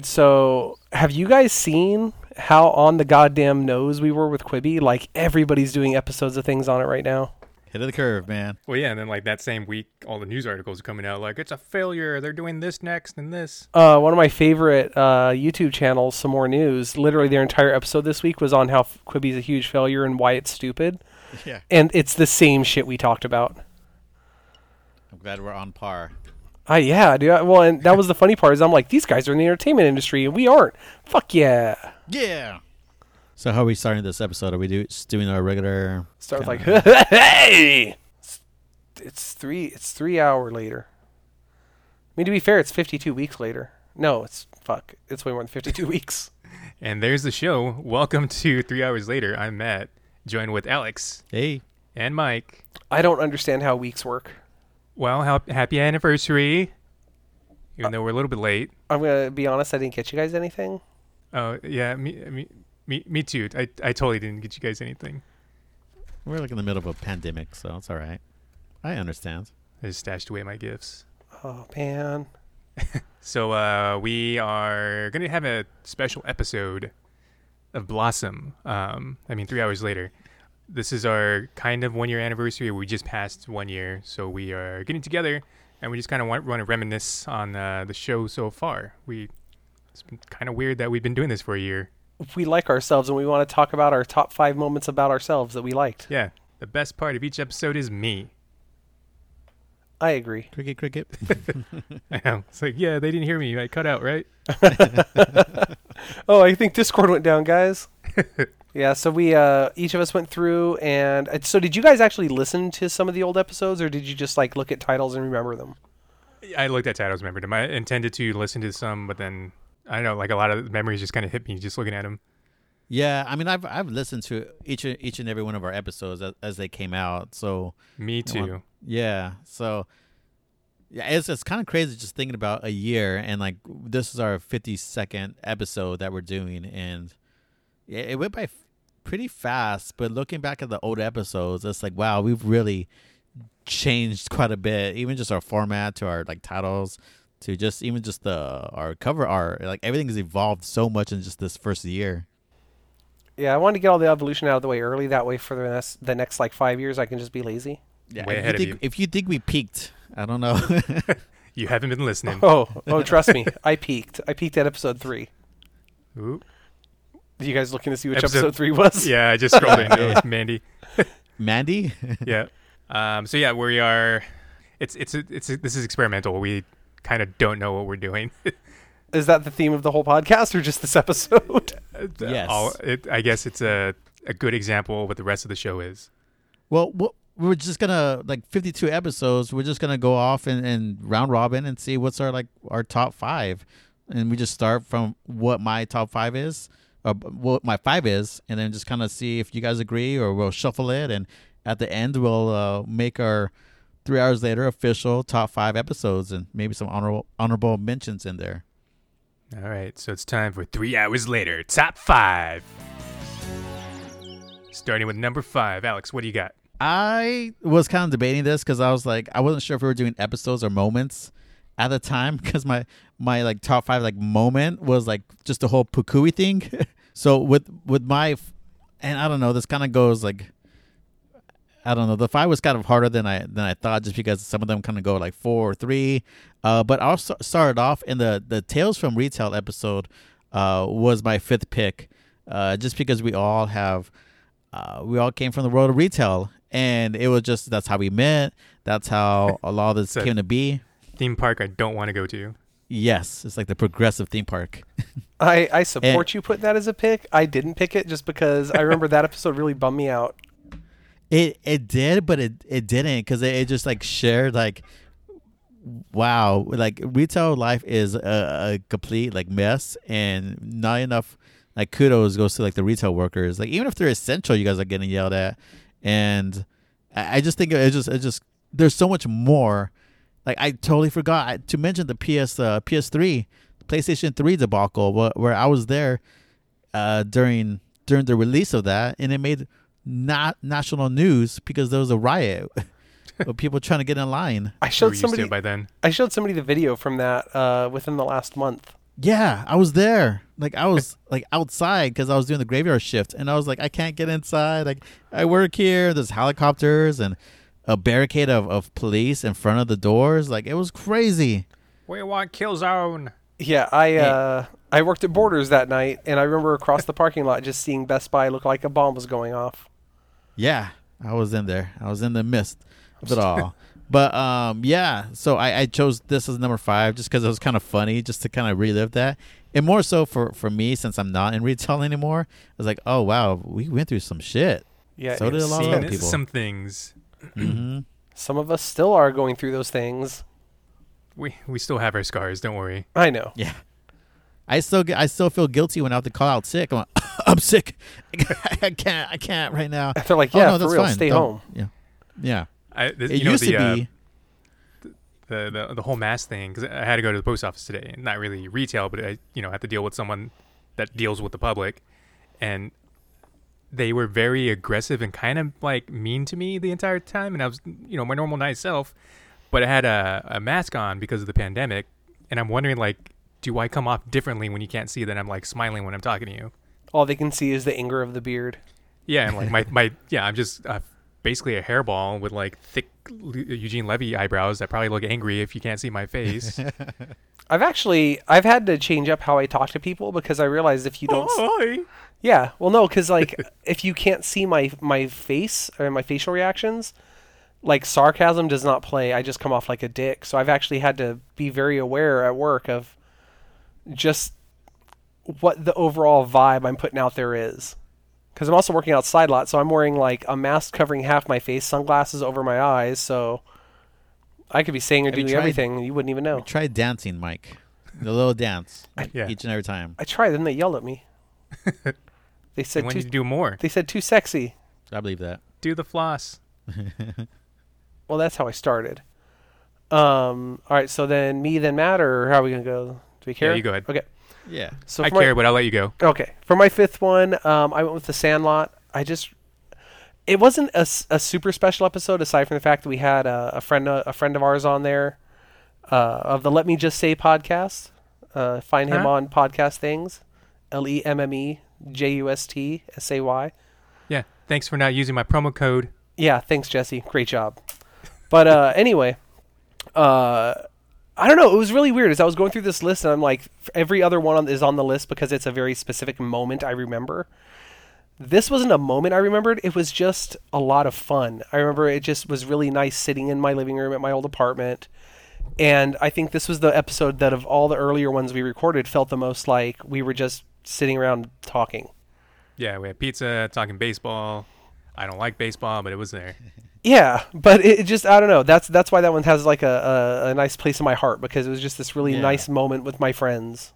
Dude, so have you guys seen how on the goddamn nose we were with Quibi? Like everybody's doing episodes of things on it right now. Hit of the curve, man. Well, yeah, and then like that same week, all the news articles are coming out like it's a failure. They're doing this next and this. Uh, one of my favorite uh, YouTube channels, some more news. Literally, their entire episode this week was on how f- Quibi's a huge failure and why it's stupid. Yeah. And it's the same shit we talked about. I'm glad we're on par. Uh, yeah, dude. I- Well, and that was the funny part is I'm like, these guys are in the entertainment industry and we aren't. Fuck yeah. Yeah. So how are we starting this episode? Are we do, just doing our regular? Start with like, hey, it's, it's three. It's three hour later. I mean, to be fair, it's 52 weeks later. No, it's fuck. It's way more than 52 weeks. And there's the show. Welcome to Three Hours Later. I'm Matt, joined with Alex Hey. and Mike. I don't understand how weeks work. Well, hap- happy anniversary. Even though we're a little bit late. I'm gonna be honest. I didn't get you guys anything. Oh yeah, me me me, me too. I I totally didn't get you guys anything. We're like in the middle of a pandemic, so it's all right. I understand. I just stashed away my gifts. Oh man. So uh, we are going to have a special episode of Blossom. Um, I mean, three hours later. This is our kind of one year anniversary. We just passed one year, so we are getting together, and we just kind of want, want to reminisce on uh, the show so far. We it's been kind of weird that we've been doing this for a year. We like ourselves and we want to talk about our top five moments about ourselves that we liked. Yeah, the best part of each episode is me. I agree. Cricket, cricket. I know. It's like, yeah, they didn't hear me. I cut out, right? Oh, I think Discord went down, guys. Yeah, so we uh each of us went through and uh, so did you guys actually listen to some of the old episodes or did you just like look at titles and remember them? I looked at titles, remembered them. I intended to listen to some, but then I don't know, like a lot of memories just kind of hit me just looking at them. yeah, I mean, I've I've listened to each and- each and every one of our episodes as, as they came out. So Me I want- too. yeah, so yeah, it's it's kind of crazy just thinking about a year and like this is our 52nd episode that we're doing, and yeah, it went by f- pretty fast. But looking back at the old episodes, it's like wow, we've really changed quite a bit. Even just our format to our like titles to just even just the our cover art, like everything has evolved so much in just this first year. Yeah, I wanted to get all the evolution out of the way early that way for the next the next like 5 years I can just be lazy. Yeah, Way if ahead of you think, you. If you think we peaked, I don't know. You haven't been listening. Oh, oh, trust me. I peaked. I peaked at episode 3. Oop. You guys looking to see which Episode- episode, 3 was? Yeah, I just scrolled in. It was Mandy. Mandy. Yeah. Um, so yeah, where we are. It's it's it's this is experimental. We kind of don't know what we're doing. Is that the theme of the whole podcast or just this episode? Yes. All, it, I guess it's a a good example of what the rest of the show is. Well, what we're just gonna like 52 episodes. We're just gonna go off and, and round robin and see what's our like our top five, and we just start from what my top five is, or what my five is, and then just kind of see if you guys agree, or we'll shuffle it, and at the end we'll uh, make our three hours later official top five episodes, and maybe some honorable honorable mentions in there. All right, so it's time for three hours later. Top five. Starting with number five, Alex. What do you got? I was kind of debating this because I was like, I wasn't sure if we were doing episodes or moments at the time because my my like top five like moment was like just the whole Pukui thing. so with with my, and I don't know, this kind of goes like, I don't know, the five was kind of harder than I than I thought just because some of them kind of go like four or three. Uh, but I'll st- started off in the the Tales from Retail episode. Uh, was my fifth pick. Uh, just because we all have uh, we all came from the world of retail and it was just that's how we met that's how a lot of this came to be Theme park I don't want to go to. yes it's like the progressive theme park I, I support Eh. you putting that as a pick. I didn't pick it just because I remember that episode really bummed me out. it it did but it it didn't because it, it just like shared like wow like retail life is a, a complete like mess and not enough like kudos goes to like the retail workers like even if they're essential you guys are getting yelled at and i, I just think it just it just there's so much more like i totally forgot to mention the ps uh, ps3 playstation 3 debacle where, where i was there uh during during the release of that and it made not national news because there was a riot of people trying to get in line I showed used to somebody it by then. I showed somebody the video from that uh, within the last month. Yeah, I was there. Like I was like outside because I was doing the graveyard shift, and I was like, I can't get inside. Like I work here. There's helicopters and a barricade of, of police in front of the doors. Like it was crazy. We want kill zone. Yeah, I uh, I worked at Borders that night, and I remember across the parking lot just seeing Best Buy look like a bomb was going off. Yeah, I was in there. I was in the midst of it all. But um, yeah. So I, I chose this as number five just because it was kind of funny, just to kind of relive that, and more so for for me since I'm not in retail anymore. I was like, oh wow, we went through some shit. Yeah, So did a lot of Seen other people. some things. Hmm some of us still are going through those things. We we still have our scars. Don't worry. I know. Yeah. I still get, I still feel guilty when I have to call out sick. I'm like, I'm sick. I can't. I can't right now. They're like, Oh, yeah, no, for that's real, fine. stay Don't- home. Yeah. Yeah. I, th- It you know the, to uh, the, the the whole mask thing because I had to go to the post office today. Not really retail, but I you know have to deal with someone that deals with the public, and they were very aggressive and kind of like mean to me the entire time. And I was you know my normal nice self, but I had a, a mask on because of the pandemic, and I'm wondering like, do I come off differently when you can't see that I'm like smiling when I'm talking to you? All they can see is the anger of the beard. Yeah, and like my my yeah, I'm just uh, basically a hairball with like thick L- Eugene Levy eyebrows that probably look angry if you can't see my face. I've actually I've had to change up how I talk to people because I realized if you don't s- Yeah, well no cuz like if you can't see my my face or my facial reactions like sarcasm does not play. I just come off like a dick. So I've actually had to be very aware at work of just what the overall vibe I'm putting out there is. Cuz I'm also working outside a lot, so I'm wearing like a mask covering half my face, sunglasses over my eyes, so I could be saying or Have you doing tried- everything and you wouldn't even know. Try dancing, Mike. The little dance Yeah. each and every time. I tried, then they yelled at me. they said want too you do more. they said too sexy. I believe that. Do the floss. Well, that's how I started. Um. All right. So then me, then Matt, or how are we gonna go? Do we care? Yeah, you go ahead. Okay. Yeah. So I my- care, but I'll let you go. okay. For my fifth one, um, I went with the Sandlot. I just. It wasn't a super special episode, aside from the fact that we had a, a friend a friend of ours on there, uh, of the Let Me Just Say podcast. Uh, find him Huh? on podcast things, L E M M E J U S T S A Y. Yeah. Thanks for not using my promo code. Yeah, thanks, Jesse. Great job. But uh, anyway, uh, I don't know. It was really weird as I was going through this list, and I'm like, every other one on, is on the list because it's a very specific moment I remember. This wasn't a moment I remembered. It was just a lot of fun. I remember it just was really nice sitting in my living room at my old apartment. And I think this was the episode that of all the earlier ones we recorded felt the most like we were just sitting around talking. Yeah, we had pizza, talking baseball. I don't like baseball, but it was there. Yeah, but it it just I don't know. That's that's why that one has like a, a, a nice place in my heart because it was just this really Yeah. nice moment with my friends.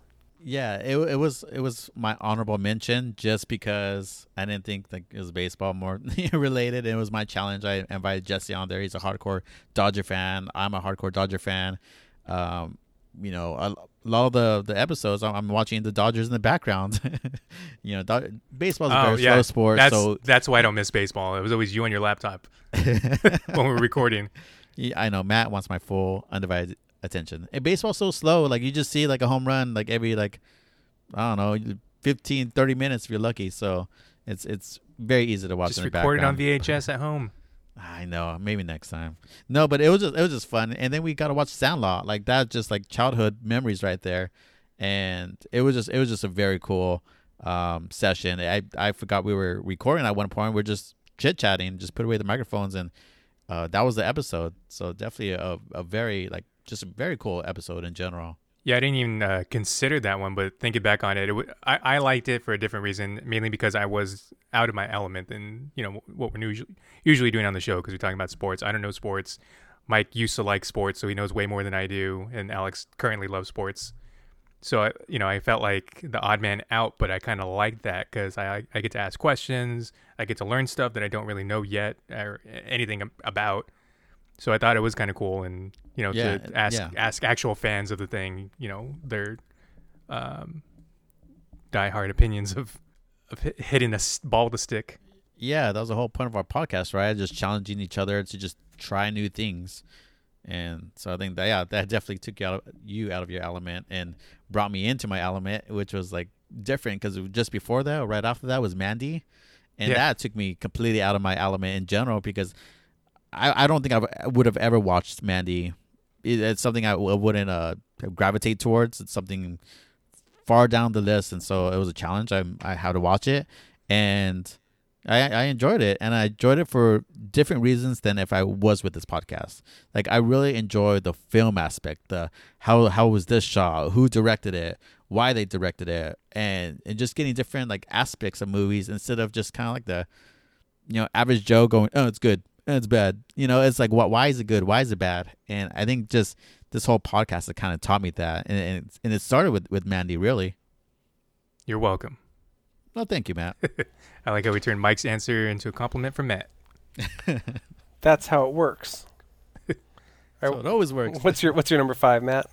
Yeah, it it was it was my honorable mention just because I didn't think like it was baseball more related. It was my challenge. I invited Jesse on there. He's a hardcore Dodger fan. I'm a hardcore Dodger fan. Um, you know, a, lot of the the episodes I'm, I'm watching the Dodgers in the background. you know, Do- baseball's a oh, very slow sport, Oh, That's so that's why I don't miss baseball. It was always you on your laptop when we were recording. Yeah, I know Matt wants my full undivided attention. And baseball's so slow. Like you just see like a home run like every like I don't know, 15 30 minutes if you're lucky. So it's it's very easy to watch Just in the record it on. VHS at home. I know, maybe next time. No, but it was just it was just fun. And then we got to watch Sandlot. Like that's just like childhood memories right there. And it was just it was just a very cool um session. I I forgot we were recording at one point. We're just chit-chatting, just put away the microphones and uh, that was the episode. So definitely a, a very like just a very cool episode in general. Yeah, I didn't even uh, consider that one, but thinking back on it, it w- I, I liked it for a different reason, mainly because I was out of my element and you know what we're usually usually doing on the show because we're talking about sports. I don't know sports. Mike used to like sports, so he knows way more than I do, and Alex currently loves sports. So I, you know, I felt like the odd man out, but I kind of liked that because I I get to ask questions, I get to learn stuff that I don't really know yet or anything about. So I thought it was kind of cool, and you know, Yeah, to ask yeah. ask actual fans of the thing, you know, their um, diehard opinions of of hitting a ball with a stick. Yeah, that was the whole point of our podcast, right? Just challenging each other to just try new things. And so I think that yeah, that definitely took you out of, you out of your element and brought me into my element, which was like different because just before that, right after that, was Mandy, and Yeah. that took me completely out of my element in general because I, I don't think I've, would have ever watched Mandy. It, it's something I wouldn't uh, gravitate towards. It's something far down the list, and so it was a challenge. I I had to watch it, and I I enjoyed it, and I enjoyed it for different reasons than if I was with this podcast. Like I really enjoyed the film aspect, the how how was this shot, who directed it, why they directed it, and and just getting different like aspects of movies instead of just kind of like the you know average Joe going, oh it's good, it's bad. You know, it's like what why is it good, why is it bad? And I think just this whole podcast has kind of taught me that, and and, and it started with with Mandy really. You're welcome. Well, thank you, Matt. I like how we turned Mike's answer into a compliment from Matt. That's how it works. so it always works. What's your What's your number five, Matt?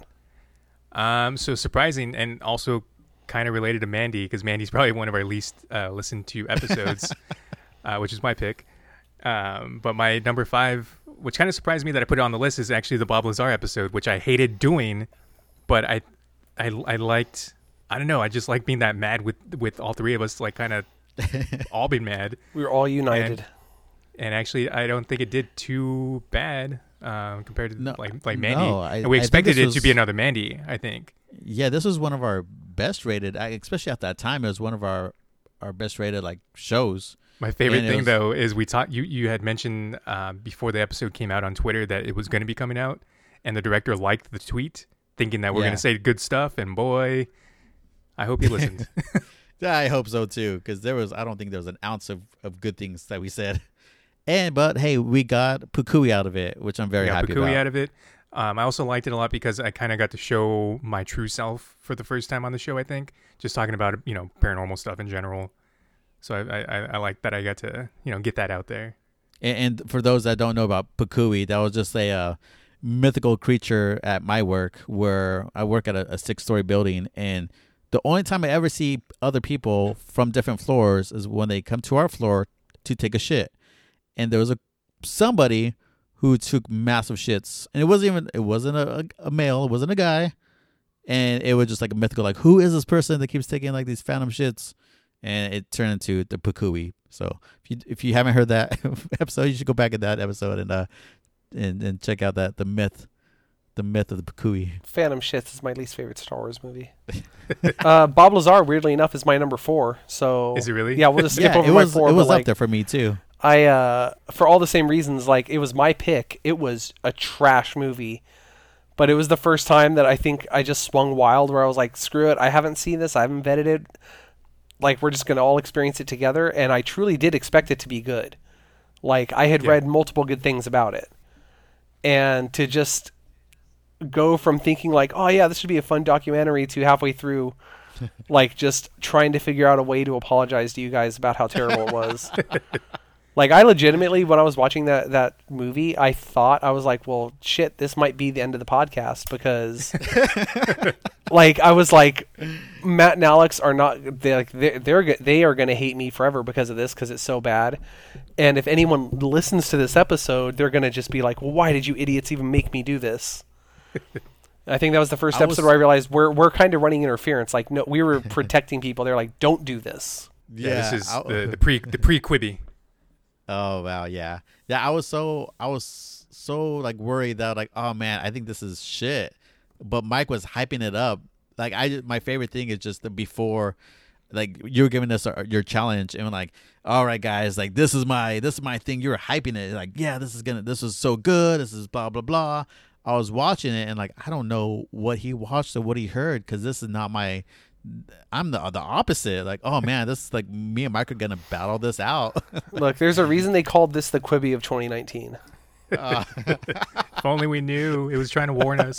Um, so surprising and also kind of related to Mandy because Mandy's probably one of our least uh, listened to episodes, uh, which is my pick. Um, but my number five, which kind of surprised me that I put it on the list, is actually the Bob Lazar episode, which I hated doing, but I, I, I liked. I don't know. I just like being that mad with with all three of us, like kind of all being mad. We were all united. And actually, I don't think it did too bad um, compared to No, like like Mandy. no, I- and we expected this it to be another Mandy. I think. Yeah, this was one of our best rated, especially at that time. It was one of our our best rated like shows. My favorite thing was- though is we talked. You you had mentioned uh, before the episode came out on Twitter that it was going to be coming out, and the director liked the tweet, thinking that we're Yeah. going to say good stuff. And boy, I hope he listened. Yeah, I hope so too, because there was I don't think there was an ounce of, of good things that we said. And but hey, we got Pukui out of it, which I'm very yeah, happy Pukui about. out of it. Um, I also liked it a lot because I kind of got to show my true self for the first time on the show. I think just talking about you know paranormal stuff in general. So I I, I- like that I got to you know get that out there. And, and for those that don't know about Pukui, that was just a uh, mythical creature at my work, where I work at a, a six story building, and the only time I ever see other people from different floors is when they come to our floor to take a shit. And there was a somebody who took massive shits, and it wasn't even it wasn't a, a male, it wasn't a guy, and it was just like a mythical like who is this person that keeps taking like these phantom shits, and it turned into the Pukui. So if you if you haven't heard that episode, you should go back in that episode and uh and and check out that the myth, the myth of the Pukui. Phantom Shits is my least favorite Star Wars movie. uh, Bob Lazar, weirdly enough, is my number four. So Is it really? Yeah, we'll just skip yeah, over it my was four. it but, was like, up there for me too. I uh for all the same reasons, like it was my pick. It was a trash movie. But it was the first time that I think I just swung wild where I was like, screw it, I haven't seen this, I haven't vetted it. Like we're just gonna all experience it together and I truly did expect it to be good. Like I had Yeah. read multiple good things about it. And to just go from thinking like, oh yeah, this should be a fun documentary to halfway through like just trying to figure out a way to apologize to you guys about how terrible it was. Like I legitimately, when I was watching that that movie, I thought I was like, "Well, shit, this might be the end of the podcast," because, like, I was like, Matt and Alex are not they like they're, they're they are going to hate me forever because of this because it's so bad, and if anyone listens to this episode, they're going to just be like, "Well, why did you idiots even make me do this?" I think that was the first I episode was- where I realized we're we're kind of running interference. Like, no, we were protecting people. They're like, "Don't do this." Yeah, this is I- the, the pre the pre Quibi. Oh wow, yeah, yeah. I was so I was so like worried that like oh man, I think this is shit. But Mike was hyping it up. Like I, my favorite thing is just the before, like you were giving us our, your challenge and like, all right guys, like this is my this is my thing. You were hyping it like yeah, this is gonna this is so good. This is blah blah blah. I was watching it and like I don't know what he watched or what he heard because this is not my. I'm the the opposite. Like oh man, this is like me and Mike are gonna battle this out. Look, there's a reason they called this the Quibi of 2019. Uh, If only we knew it was trying to warn us.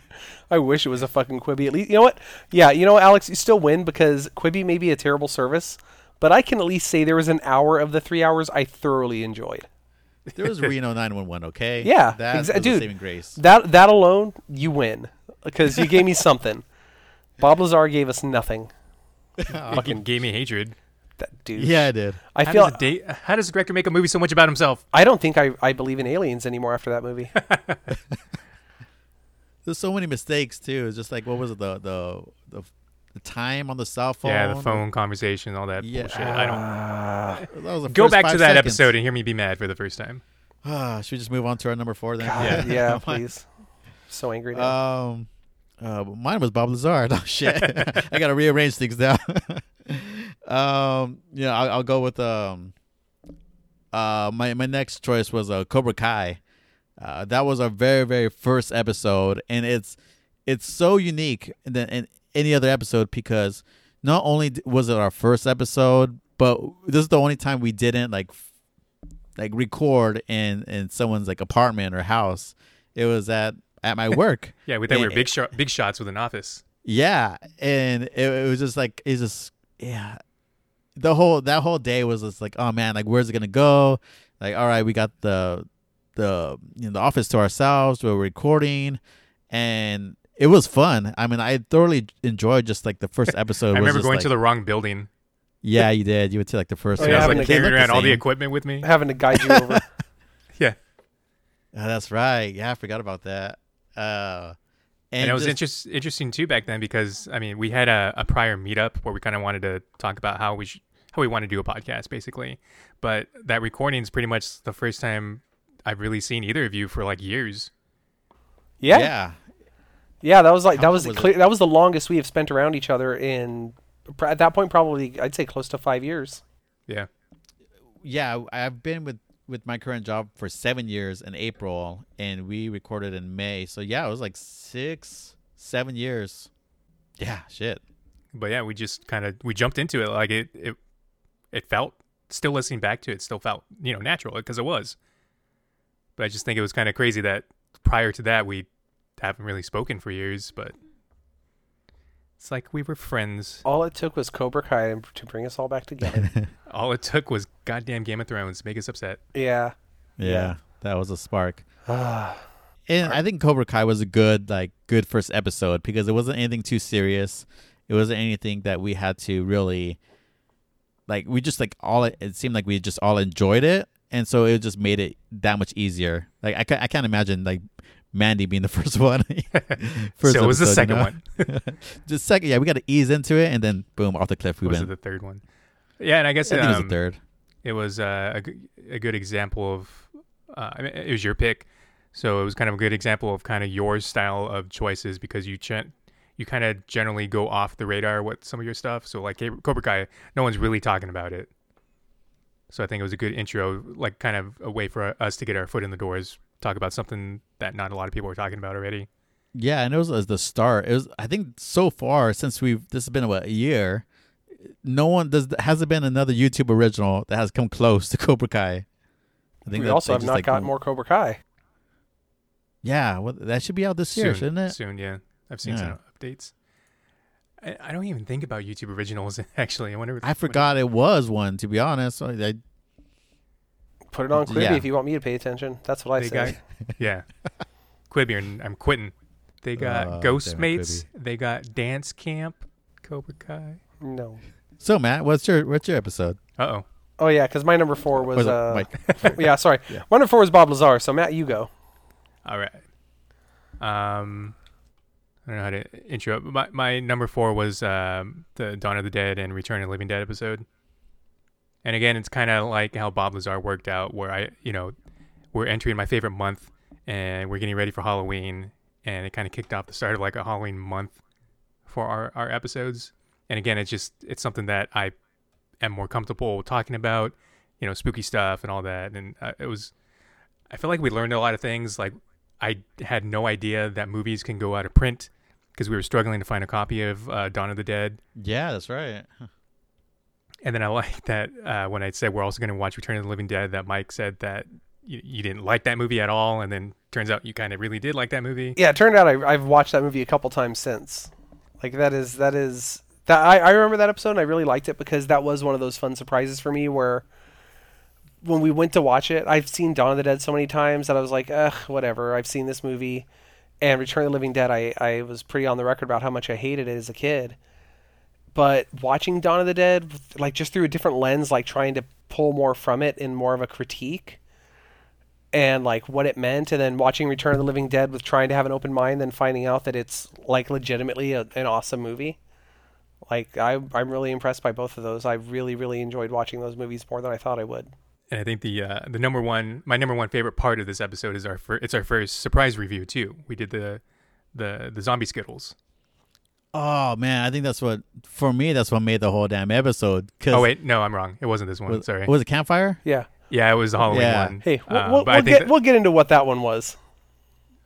I wish it was a fucking Quibi. At least, you know what? Yeah, you know, what, Alex, you still win because Quibi may be a terrible service, but I can at least say there was an hour of the three hours I thoroughly enjoyed. There was Reno 911, okay? Yeah, that exa- was dude. saving grace. That that alone, you win because you gave me something. Bob Lazar gave us nothing. It Fucking gave me hatred. That douche. Yeah, I did. I how feel. does a da- how does a director make a movie so much about himself? I don't think I, I believe in aliens anymore after that movie. There's so many mistakes too. It's just like what was it the the the, the time on the cell phone? Yeah, the phone conversation, all that Yeah. bullshit. I don't That was the go first back to that seconds. episode and hear me be mad for the first time. Ah, should we just move on to our number four then? God, Yeah. yeah, please. So angry now. Um, uh, mine was Bob Lazar. Oh shit! I gotta rearrange things now. um, yeah, I'll, I'll go with um. Uh, my my next choice was uh, Cobra Kai. Uh, that was our very very first episode, and it's it's so unique than in any other episode because not only was it our first episode, but this is the only time we didn't like like record in in someone's like apartment or house. It was at at my work. Yeah, we thought we were big shot, big shots with an office. Yeah, and it, it was just like it's just yeah. The whole that whole day was just like, oh man, like where's it gonna go? Like, all right, we got the the you know the office to ourselves. We're recording, and it was fun. I mean, I thoroughly enjoyed just like the first episode. I was remember going like- to the wrong building. Yeah, you did. You went to like the first. Oh, yeah, I was having like to- They carrying look around all the equipment with me. Having to guide you over. Yeah, Oh, that's right. Yeah, I forgot about that. Uh, and, and, it was just- interest, interesting too back then because I mean we had a, a prior meetup where we kind of wanted to talk about how we sh- how we want to do a podcast basically, but that recording is pretty much the first time I've really seen either of you for like years. Yeah. yeah. yeah. that was like that was, was clear, that was the longest we have spent around each other in at that point probably I'd say close to 5 years. Yeah, yeah, I've been with with my current job for seven years in April, and we recorded in May. So yeah, it was like six, seven years. Yeah, shit. but yeah, we just kind of we jumped into it like it it it felt still listening back to it still felt you know natural because it was. But I just think it was kind of crazy that prior to that we haven't really spoken for years, but it's like we were friends. All it took was Cobra Kai to bring us all back together. All it took was goddamn Game of Thrones to make us upset. yeah. Yeah, that was a spark. And I think Cobra Kai was a good, like, good first episode because it wasn't anything too serious. It wasn't anything that we had to really, like, we just like all. It seemed like we just all enjoyed it, and so it just made it that much easier. Like, I, ca- I can't imagine like Mandy being the first one. first so it was the episode, you second know? one. Just second, yeah, we got to ease into it, and then boom, off the cliff we was it went. the third one? Yeah, and I guess I think it was um, the third. it was uh, a, g- a good example of uh, I mean, it was your pick so it was kind of a good example of kind of your style of choices because you ch- you kind of generally go off the radar with some of your stuff so like cobra kai no one's really talking about it so i think it was a good intro like kind of a way for us to get our foot in the doors talk about something that not a lot of people are talking about already Yeah, and it was, it was the start. It was I think so far since we've this has been what a year. No one does hasn't been another YouTube original that has come close to Cobra Kai. I think we also have not like, got more Cobra Kai. Yeah, well, that should be out this year, soon, shouldn't it? soon yeah i've seen Yeah. some updates I, I don't even think about youtube originals actually i wonder I forgot it was one. To be honest, I, I- Put it on Quibi Yeah. if you want me to pay attention. That's what I They say. got- yeah. Quibi, and I'm quitting. They got Oh, Ghost damn Mates. They got Dance Camp, Cobra Kai. no. so Matt, what's your what's your episode? Uh oh. Oh yeah, because my number four was Was uh, Mike? yeah. Sorry, Yeah. my number four was Bob Lazar. So Matt, you go. All right. Um, I don't know how to intro. but My my number four was um the Dawn of the Dead and Return of the Living Dead episode. And again, it's kind of like how Bob Lazar worked out, where I, you know, we're entering my favorite month, and we're getting ready for Halloween, and it kind of kicked off the start of like a Halloween month for our our episodes. And again, it's just it's something that I am more comfortable talking about, you know, spooky stuff and all that. And uh, it was, I feel like we learned a lot of things. Like I had no idea that movies can go out of print because we were struggling to find a copy of uh, Dawn of the Dead. Yeah, that's right. And then I like that uh, when I said we're also going to watch Return of the Living Dead, that Mike said that you, you didn't like that movie at all, and then turns out you kind of really did like that movie. Yeah, it turned out I, I've watched that movie a couple times since. Like that is that is that I, I remember that episode and I really liked it because that was one of those fun surprises for me where when we went to watch it, I've seen Dawn of the Dead so many times that I was like, ugh, whatever. I've seen this movie. And Return of the Living Dead, I, I was pretty on the record about how much I hated it as a kid. But watching Dawn of the Dead, like just through a different lens, like trying to pull more from it in more of a critique and like what it meant, and then watching Return of the Living Dead with trying to have an open mind, then finding out that it's like legitimately a, an awesome movie. Like I, I'm really impressed by both of those. I really, really enjoyed watching those movies more than I thought I would. And I think the uh, the number one, my number one favorite part of this episode is our fir- it's our first surprise review too. We did the the the zombie skittles. Oh man, I think that's what for me. That's what made the whole damn episode. 'cause- Oh wait, no, I'm wrong. It wasn't this one. was, Sorry. was it campfire? Yeah. yeah, it was the Halloween Yeah. one. Hey, we'll, Uh, we'll, we'll get that- we'll get into what that one was.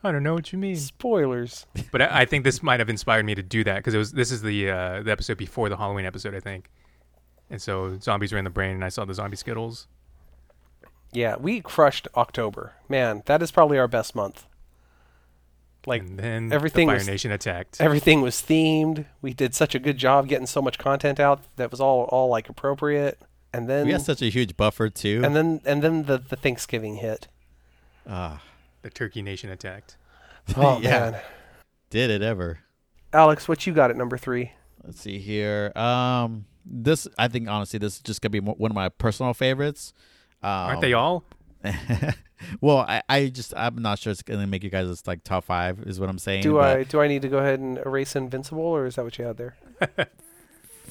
I don't know what you mean. Spoilers. But I, I think this might have inspired me to do that because it was this is the uh, the episode before the Halloween episode, I think. And so zombies were in the brain, and I saw the zombie skittles. Yeah, we crushed October. Man, that is probably our best month. Like and then everything the Fire was- Nation attacked. everything was themed. We did such a good job getting so much content out that was all all like appropriate. And then We had such a huge buffer too. and then and then the, the Thanksgiving hit. Ah, the Turkey Nation attacked. Oh Yeah. man. did it ever? Alex, what you got at number three? Let's see here. Um, this I think honestly, this is just gonna be one of my personal favorites. Um, Aren't they all? well, I, I just I'm not sure it's gonna make you guys like top five is what I'm saying. Do I do I need to go ahead and erase Invincible or is that what you had there?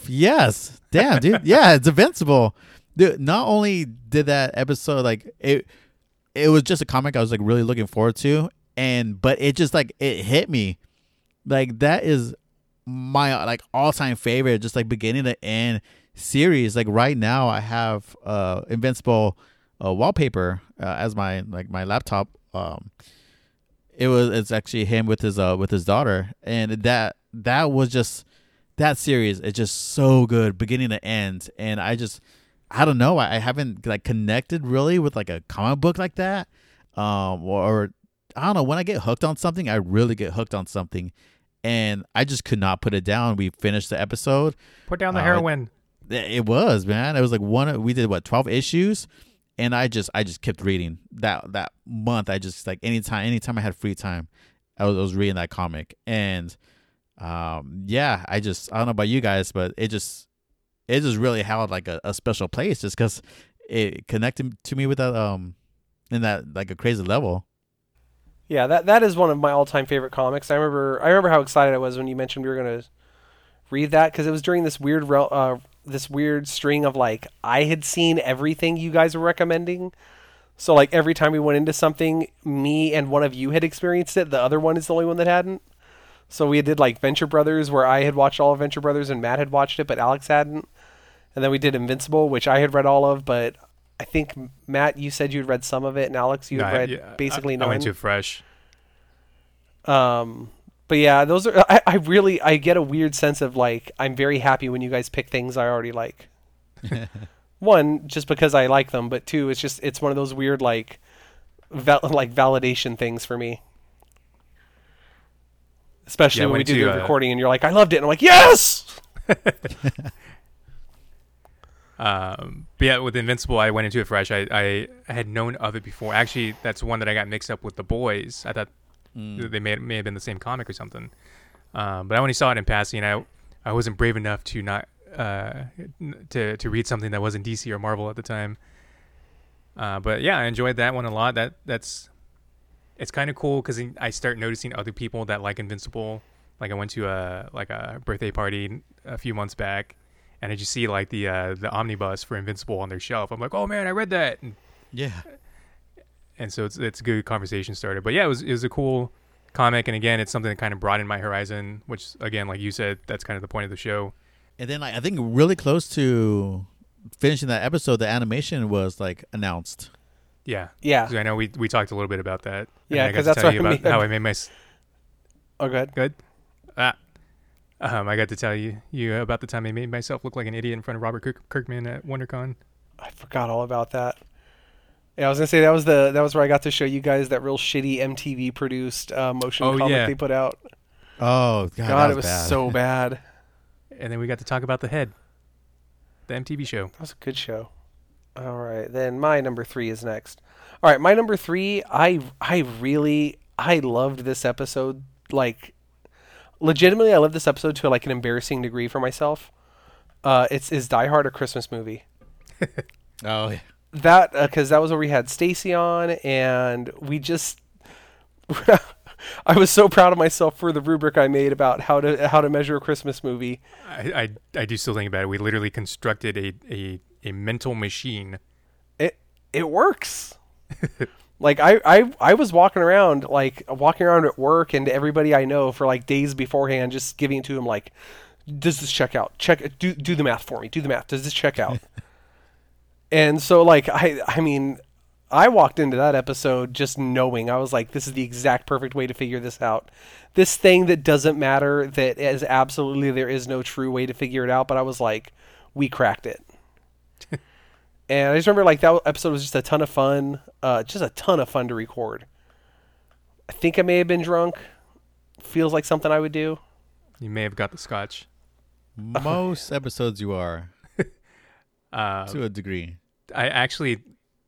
Yes, damn, dude. Yeah, it's invincible. Dude, not only did that episode like it, it was just a comic I was like really looking forward to, and but it just like it hit me, like that is my like all time favorite, just like beginning to end series. Like right now, I have uh Invincible uh, wallpaper uh, as my like my laptop. Um, it was it's actually him with his uh with his daughter, and that that was just that series is just so good beginning to end. And i just i don't know i, I haven't like connected really with like a comic book like that um or, or i don't know when i get hooked on something i really get hooked on something. And i just could not put it down. We finished the episode. Put down the Uh, heroin. it it was man. It was like one we did what 12 issues and i just i just kept reading that that month. I just like anytime anytime i had free time i was, I was reading that comic. And um yeah i just i don't know about you guys but it just it just really held like a, a special place just because it connected to me with that um in that like a crazy level. Yeah, that that is one of my all-time favorite comics. I remember I remember how excited I was when you mentioned we were to read that because it was during this weird uh, this weird string of like I had seen everything you guys were recommending. So like every time we went into something, me and one of you had experienced it. The other one is the only one that hadn't. So we did like Venture Brothers, where I had watched all of Venture Brothers and Matt had watched it, but Alex hadn't. And then we did Invincible, which I had read all of, but I think Matt, you said you'd read some of it, and Alex, you had read yeah, basically I, none. I went too fresh. Um, but yeah, those are. I, I really I get a weird sense of like I'm very happy when you guys pick things I already like. One, just because I like them, but two, it's just it's one of those weird like, val- like validation things for me. Especially Yeah, when we do to, the uh, recording and you're like, I loved it, and I'm like, yes. Um, but yeah, with Invincible, I went into it fresh. I, I, I had known of it before. Actually, that's one that I got mixed up with the boys. I thought Mm. they may may have been the same comic or something. Um, but I only saw it in passing. I I wasn't brave enough to not uh, to to read something that wasn't DC or Marvel at the time. Uh, but yeah, I enjoyed that one a lot. That that's it's kind of cool because I start noticing other people that like Invincible. Like I went to a like a birthday party a few months back, and I just see like the uh, the omnibus for Invincible on their shelf. I'm like, oh man, I read that, and, yeah and so it's it's a good conversation starter. But yeah, it was it was a cool comic, and again, it's something that kind of broadened my horizon. Which again, like you said, that's kind of the point of the show. and then like i think really close to finishing that episode the animation was like announced Yeah, yeah. I know we we talked a little bit about that. Yeah, I got 'cause to that's tell what you I about mean. how I made my s- Oh, good. good. Ah. Um, I got to tell you you about the time I made myself look like an idiot in front of Robert Kirk- Kirkman at WonderCon. I forgot all about that. Yeah, I was gonna say that was the that was where I got to show you guys that real shitty MTV produced uh, motion Oh, comic yeah. they put out. oh god, God, that it was bad. so bad. And then we got to talk about the head, the MTV show. That was a good show. All right, then my number three is next. All right, my number three. I I really I loved this episode. Like, legitimately, I loved this episode to like an embarrassing degree for myself. Uh, it's is Die Hard a Christmas movie? Oh, yeah. That uh, because that was where we had Stacy on, and we just. I was so proud of myself for the rubric I made about how to how to measure a Christmas movie. I, I, I do still think about it. We literally constructed a, a, a mental machine. It it works. like I, I I was walking around like walking around at work and everybody I know for like days beforehand, just giving it to him like, does this check out? Check do do the math for me. Do the math. Does this check out? and so like I I mean I walked into that episode just knowing I was like, this is the exact perfect way to figure this out. This thing that doesn't matter, that is absolutely there is no true way to figure it out. But I was like, we cracked it. and I just remember like that episode was just a ton of fun, uh, just a ton of fun to record. I think I may have been drunk. Feels like something I would do. You may have got the scotch. Most episodes you are Uh, to a degree. I actually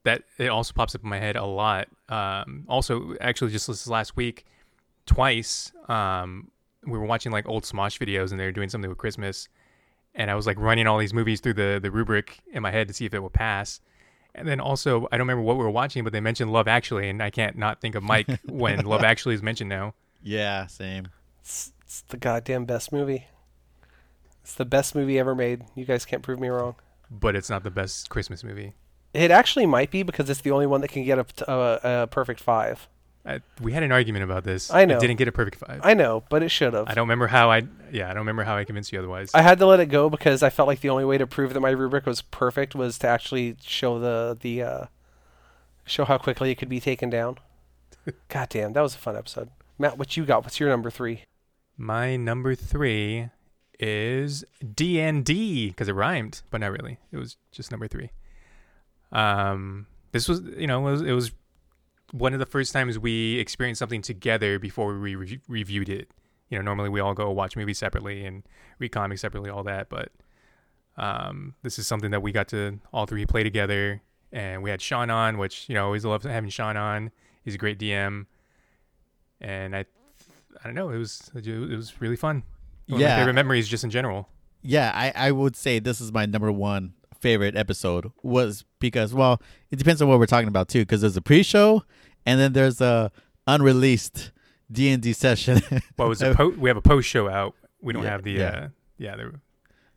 that it also pops up in my head a lot. Um, also, actually, just this last week, twice, um, we were watching like old Smosh videos, and they were doing something with Christmas, and I was like running all these movies through the the rubric in my head to see if it would pass. And then also, I don't remember what we were watching, but they mentioned Love Actually, and I can't not think of Mike when Love Actually is mentioned now. Yeah, same. It's, it's the goddamn best movie. It's the best movie ever made. You guys can't prove me wrong. But it's not the best Christmas movie. It actually might be because it's the only one that can get a, a, a perfect five. I, we had an argument about this. I know. It didn't get a perfect five. I know, but it should have. I don't remember how I. Yeah, I don't remember how I convinced you otherwise. I had to let it go because I felt like the only way to prove that my rubric was perfect was to actually show the the uh, show how quickly it could be taken down. God damn, that was a fun episode. Matt, what you got? What's your number three? My number three is D and D because it rhymed, but not really. It was just number three. Um, this was you know it was, it was one of the first times we experienced something together before we re- reviewed it. You know, normally we all go watch movies separately and read comics separately, all that. But um, this is something that we got to all three play together, and we had Sean on, which you know always love having Sean on. He's a great DM, and I, I don't know, it was it was really fun. One of my Yeah. favorite memories just in general. Yeah, I, I would say this is my number one favorite episode was because well, it depends on what we're talking about too. Because there's a pre-show, and then there's a unreleased D and D session. What was it? Po- we have a post show out. We don't Yeah, have the yeah. uh, yeah the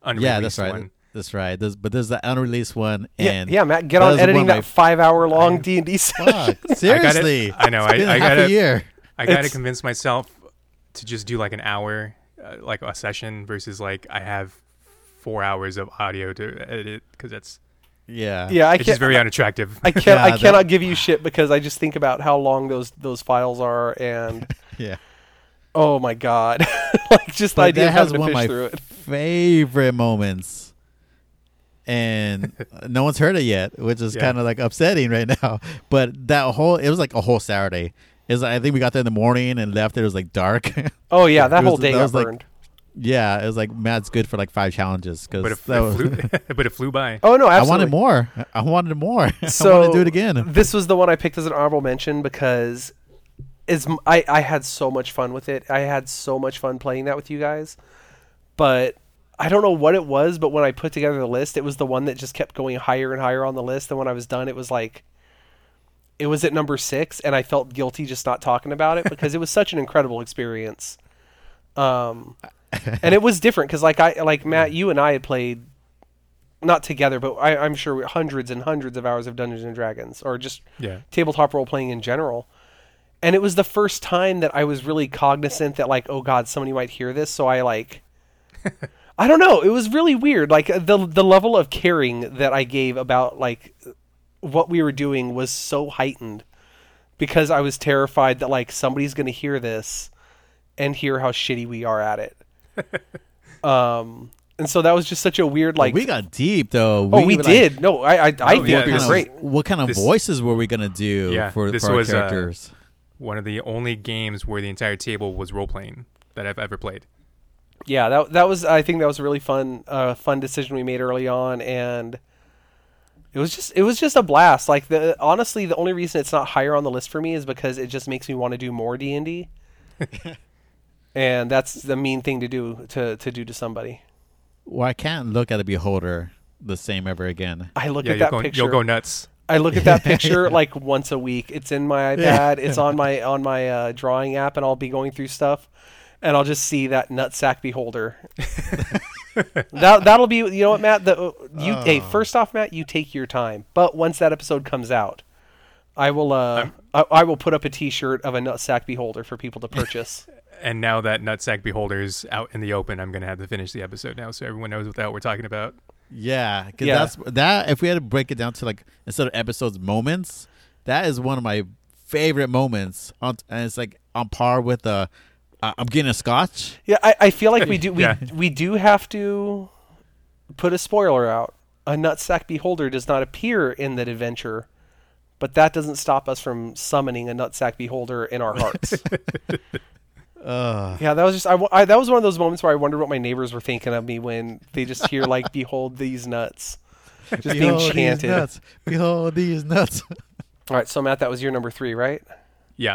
unreleased yeah, that's right. one. That's right. There's, but there's the unreleased one, Yeah, and yeah, Matt, get on editing one of my- that five-hour-long D and D session. fuck, seriously, I know, It's I- been I half gotta- a year. I got to It's- convince myself to just do like an hour, uh, like a session, versus like I have four hours of audio to edit because that's Yeah, Yeah, I it's just can't. very unattractive. I can't. Yeah, I that- cannot give you shit because I just think about how long those those files are, and yeah. oh my god, like just the But idea that of has having to one of fish my through it. favorite moments, and no one's heard it yet, which is Yeah. kind of like upsetting right now. But that whole it was like a whole Saturday. Is I think we got there in the morning and left. It was like dark. Oh yeah, that was- whole day that got was like- burned. yeah, it was like Matt's good for like five challenges but because it, that it was. flew, but it flew by. oh no, I wanted more. I wanted more. I So want to do it again. This was the one I picked as an honorable mention because is m- I I had so much fun with it. I had so much fun playing that with you guys. But I don't know what it was, but when I put together the list, it was the one that just kept going higher and higher on the list. And when I was done, it was like it was at number six, and I felt guilty just not talking about it because it was such an incredible experience. Um, and it was different because like I like Matt, you and I had played not together, but I, I'm sure hundreds and hundreds of hours of Dungeons and Dragons, or just Yeah, tabletop role playing in general. And it was the first time that I was really cognizant that like, oh god, somebody might hear this. So I like, I don't know. It was really weird. Like the the level of caring that I gave about like what we were doing was so heightened because I was terrified that like somebody's gonna hear this and hear how shitty we are at it. um, and so that was just such a weird like. we got deep though. oh, we like, did. No, I I, I Oh, think yeah, we What were kind, great. of, what kind of This- voices were we gonna do Yeah, for, this for our was, uh, characters? one of the only games where the entire table was role playing that I've ever played. yeah that that was i think that was a really fun uh fun decision we made early on and it was just it was just a blast like the honestly the only reason it's not higher on the list for me is because it just makes me want to do more d&d and that's the mean thing to do to to do to somebody Well, I can't look at a beholder the same ever again. I look yeah, at you'll that go, picture. you'll go nuts. I look at that picture like once a week. It's in my iPad. It's on my on my uh, drawing app, and I'll be going through stuff, and I'll just see that nutsack beholder. that that'll be you know what Matt. The you hey Oh. first off Matt, you take your time. But once that episode comes out, I will uh I'm- I, I will put up a T-shirt of a nutsack beholder for people to purchase. And now that nutsack beholder's out in the open, I'm gonna have to finish the episode now, so everyone knows what the hell we're talking about. Yeah, 'cause Yeah. that's that. If we had to break it down to like instead of episodes, moments, that is one of my favorite moments. On, and it's like on par with uh, uh, I'm getting a scotch. yeah, I, I feel like we do we Yeah. we do have to put a spoiler out. A nutsack beholder does not appear in that adventure, but that doesn't stop us from summoning a nutsack beholder in our hearts. Uh, yeah, that was just I, w- I- that was one of those moments where I wondered what my neighbors were thinking of me when they just hear like "Behold these nuts," just being behold these chanted. All nuts. Behold these nuts. right, so Matt, that was your number three, right? Yeah.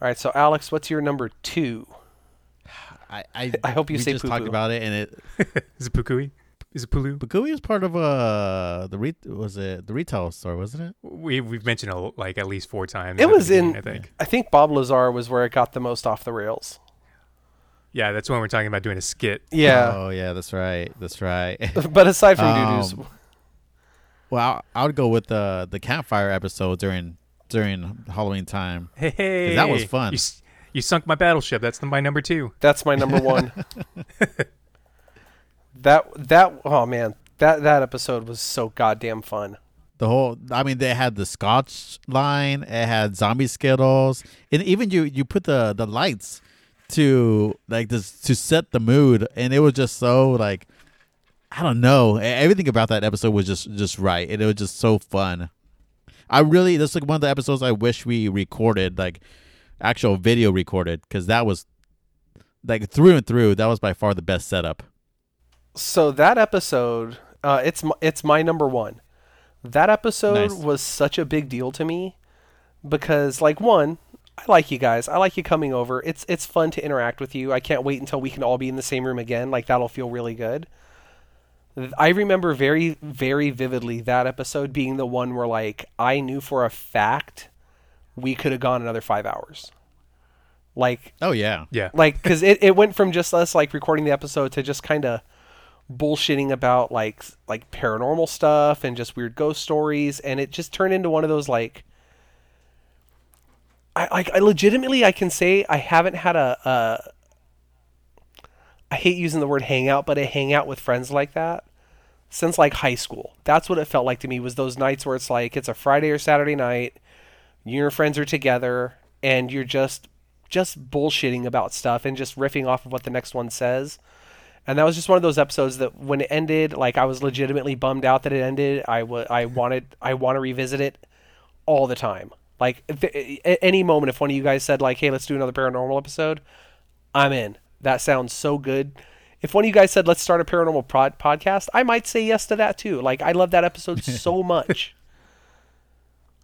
All right, so Alex, what's your number two? I, I I hope you we say just talked poo-poo. about it, and it Is it Pukui? Is it Pulu? Bakui was part of uh the re- was it the retail store, wasn't it? We we've mentioned it like at least four times. It was in. I think. I think Bob Lazar was where it got the most off the rails. Yeah, that's when we're talking about doing a skit. Yeah, Oh yeah, that's right. That's right. but aside from Um, doo-doos, well, I, I would go with the the campfire episode during during Halloween time. Hey, hey, that was fun. You, s- you sunk my battleship. That's the, my number two. that's my number one. that that oh man, that that episode was so goddamn fun. The whole, I mean, they had the Scotch line. It had zombie skittles, and even you you put the the lights to like this to set the mood, and it was just so like I don't know. Everything about that episode was just just right, and it was just so fun. I really this is like one of the episodes I wish we recorded, like actual video recorded, because that was like through and through. That was by far the best setup. So that episode, uh, it's my, it's my number one. That episode Nice. was such a big deal to me because, like, one, I like you guys. I like you coming over. It's it's fun to interact with you. I can't wait until we can all be in the same room again. Like that'll feel really good. I remember very very vividly that episode being the one where like I knew for a fact we could have gone another five hours. Like Oh yeah, Yeah. like because it, it went from just us like recording the episode to just kind of bullshitting about like like paranormal stuff and just weird ghost stories and it just turned into one of those like I like I legitimately I can say I haven't had a, a I hate using the word hangout but a hangout with friends like that since like high school. That's what it felt like to me was those nights where it's like it's a Friday or Saturday night, you and your friends are together and you're just just bullshitting about stuff and just riffing off of what the next one says. And that was just one of those episodes that when it ended, like I was legitimately bummed out that it ended. I wa- I wanted I want to revisit it all the time. Like if, at any moment if one of you guys said like, "Hey, let's do another paranormal episode," I'm in. That sounds so good. If one of you guys said, "Let's start a paranormal pod- podcast," I might say yes to that too. Like I love that episode so much.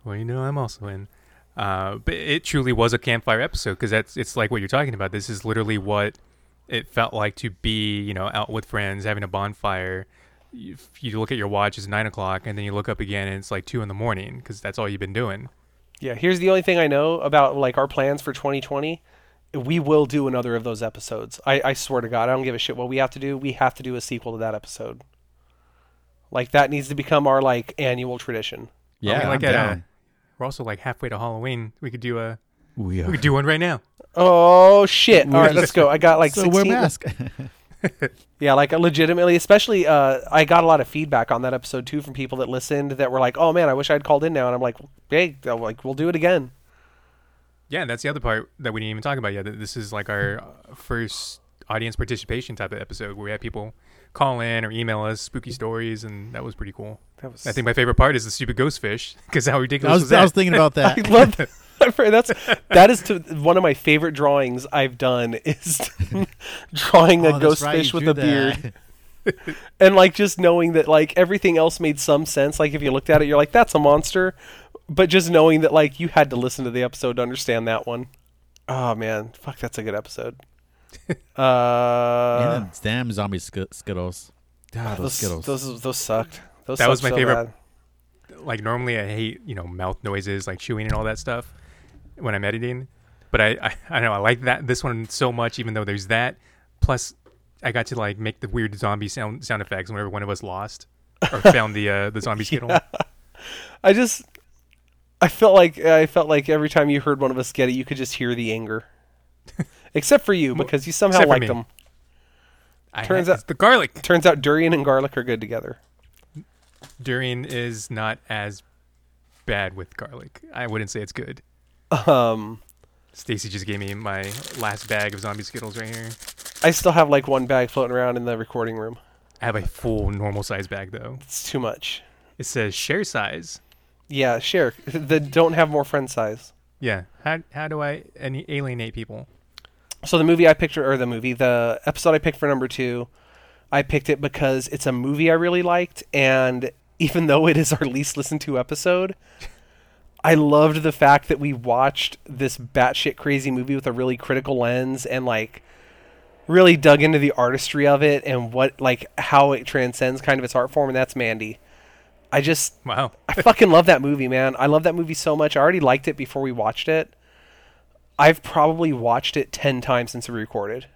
Well, you know, I'm also in. Uh, but it truly was a campfire episode because that's it's like what you're talking about. This is literally what it felt like to be, you know, out with friends, having a bonfire. You, you look at your watch, it's nine o'clock, and then you look up again, and it's like two in the morning because that's all you've been doing. Yeah, here's the only thing I know about like our plans for 2020. We will do another of those episodes. I, I swear to God, I don't give a shit what we have to do. We have to do a sequel to that episode. Like that needs to become our like annual tradition. yeah. I mean, like I'm at, uh, down. We're also like halfway to Halloween. We could do a we we could do one right now. Oh shit! All right, let's go. I got like so 16. wear mask. Yeah, like legitimately, especially uh, I got a lot of feedback on that episode too from people that listened that were like, "Oh man, I wish I'd called in now." And I'm like, "Hey, uh, like we'll do it again." Yeah, that's the other part that we didn't even talk about yet. That this is like our uh, first audience participation type of episode where we had people call in or email us spooky mm-hmm. stories, and that was pretty cool. That was. I think my favorite part is the stupid ghost fish because how I ridiculous was, was, I was that? thinking about I that. love that. That's that is to one of my favorite drawings I've done is drawing Oh, a that's ghost right, fish with drew a beard. and like just knowing that like everything else made some sense like if you looked at it you're like that's a monster but just knowing that like you had to listen to the episode to understand that one oh man fuck that's a good episode uh and then damn zombie sk- skittles. God, those Those Skittles. those those sucked. Those That was my so favorite bad. like normally I hate you know mouth noises like chewing and all that stuff when I'm editing, but I I, I don't know I like that this one so much even though there's that plus I got to like make the weird zombie sound sound effects whenever one of us lost or found the uh, the zombie skittle. Yeah. I just I felt like I felt like every time you heard one of us get it, you could just hear the anger. Except for you, because you somehow except for liked me. them. I Turns had- out- it's the garlic Turns out durian and garlic are good together. durian is not as bad with garlic. I wouldn't say it's good. Um, Stacy just gave me my last bag of zombie skittles right here. I still have like one bag floating around in the recording room. I have a full normal size bag though. It's too much. It says share size. Yeah, share. The don't have more friend size. Yeah. How how do I any alienate people? So the movie I picked, or the movie, the episode I picked for number two, I picked it because it's a movie I really liked, and even though it is our least listened to episode, I loved the fact that we watched this batshit crazy movie with a really critical lens and like really dug into the artistry of it and what like how it transcends kind of its art form, and that's Mandy. I just Wow. I fucking love that movie, man. I love that movie so much. I already liked it before we watched it. I've probably watched it 10 times since we recorded.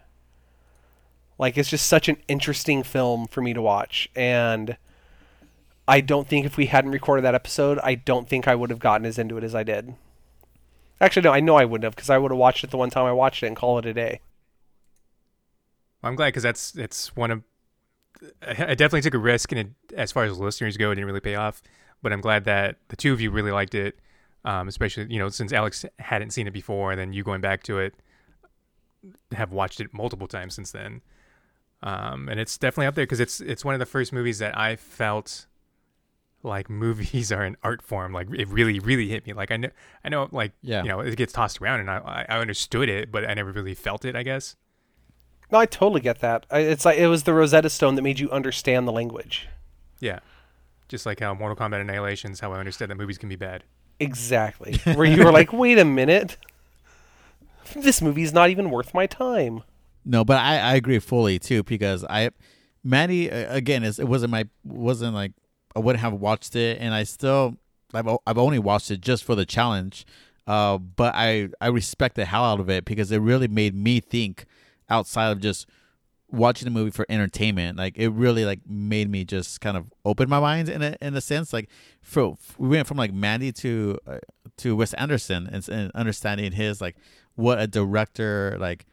Like it's just such an interesting film for me to watch and I don't think if we hadn't recorded that episode, I don't think I would have gotten as into it as I did. Actually, no, I know I wouldn't have because I would have watched it the one time I watched it and call it a day. I'm glad because that's it's one of I I definitely took a risk, and it, as far as listeners go, it didn't really pay off. But I'm glad that the two of you really liked it, um, especially you know since Alex hadn't seen it before, and then you going back to it, have watched it multiple times since then. Um, and it's definitely up there because it's it's one of the first movies that I felt like movies are an art form. Like it really really hit me. Like I know I know like Yeah. you know it gets tossed around, and I I I understood it, but I never really felt it. I guess. No, I totally get that. It's like it was the Rosetta Stone that made you understand the language. Yeah. Just like how Mortal Kombat Annihilation is how I understood that movies can be bad. Exactly. Where you were like, wait a minute. This movie's not even worth my time. No, but I, I agree fully too because I, Mandy again is it wasn't my wasn't like I wouldn't have watched it and I still I've I've only watched it just for the challenge, uh, but I I respect the hell out of it because it really made me think outside of just watching the movie for entertainment. Like it really like made me just kind of open my mind in a in a sense. Like for we went from like Mandy to uh, to Wes Anderson and, and understanding his like what a director like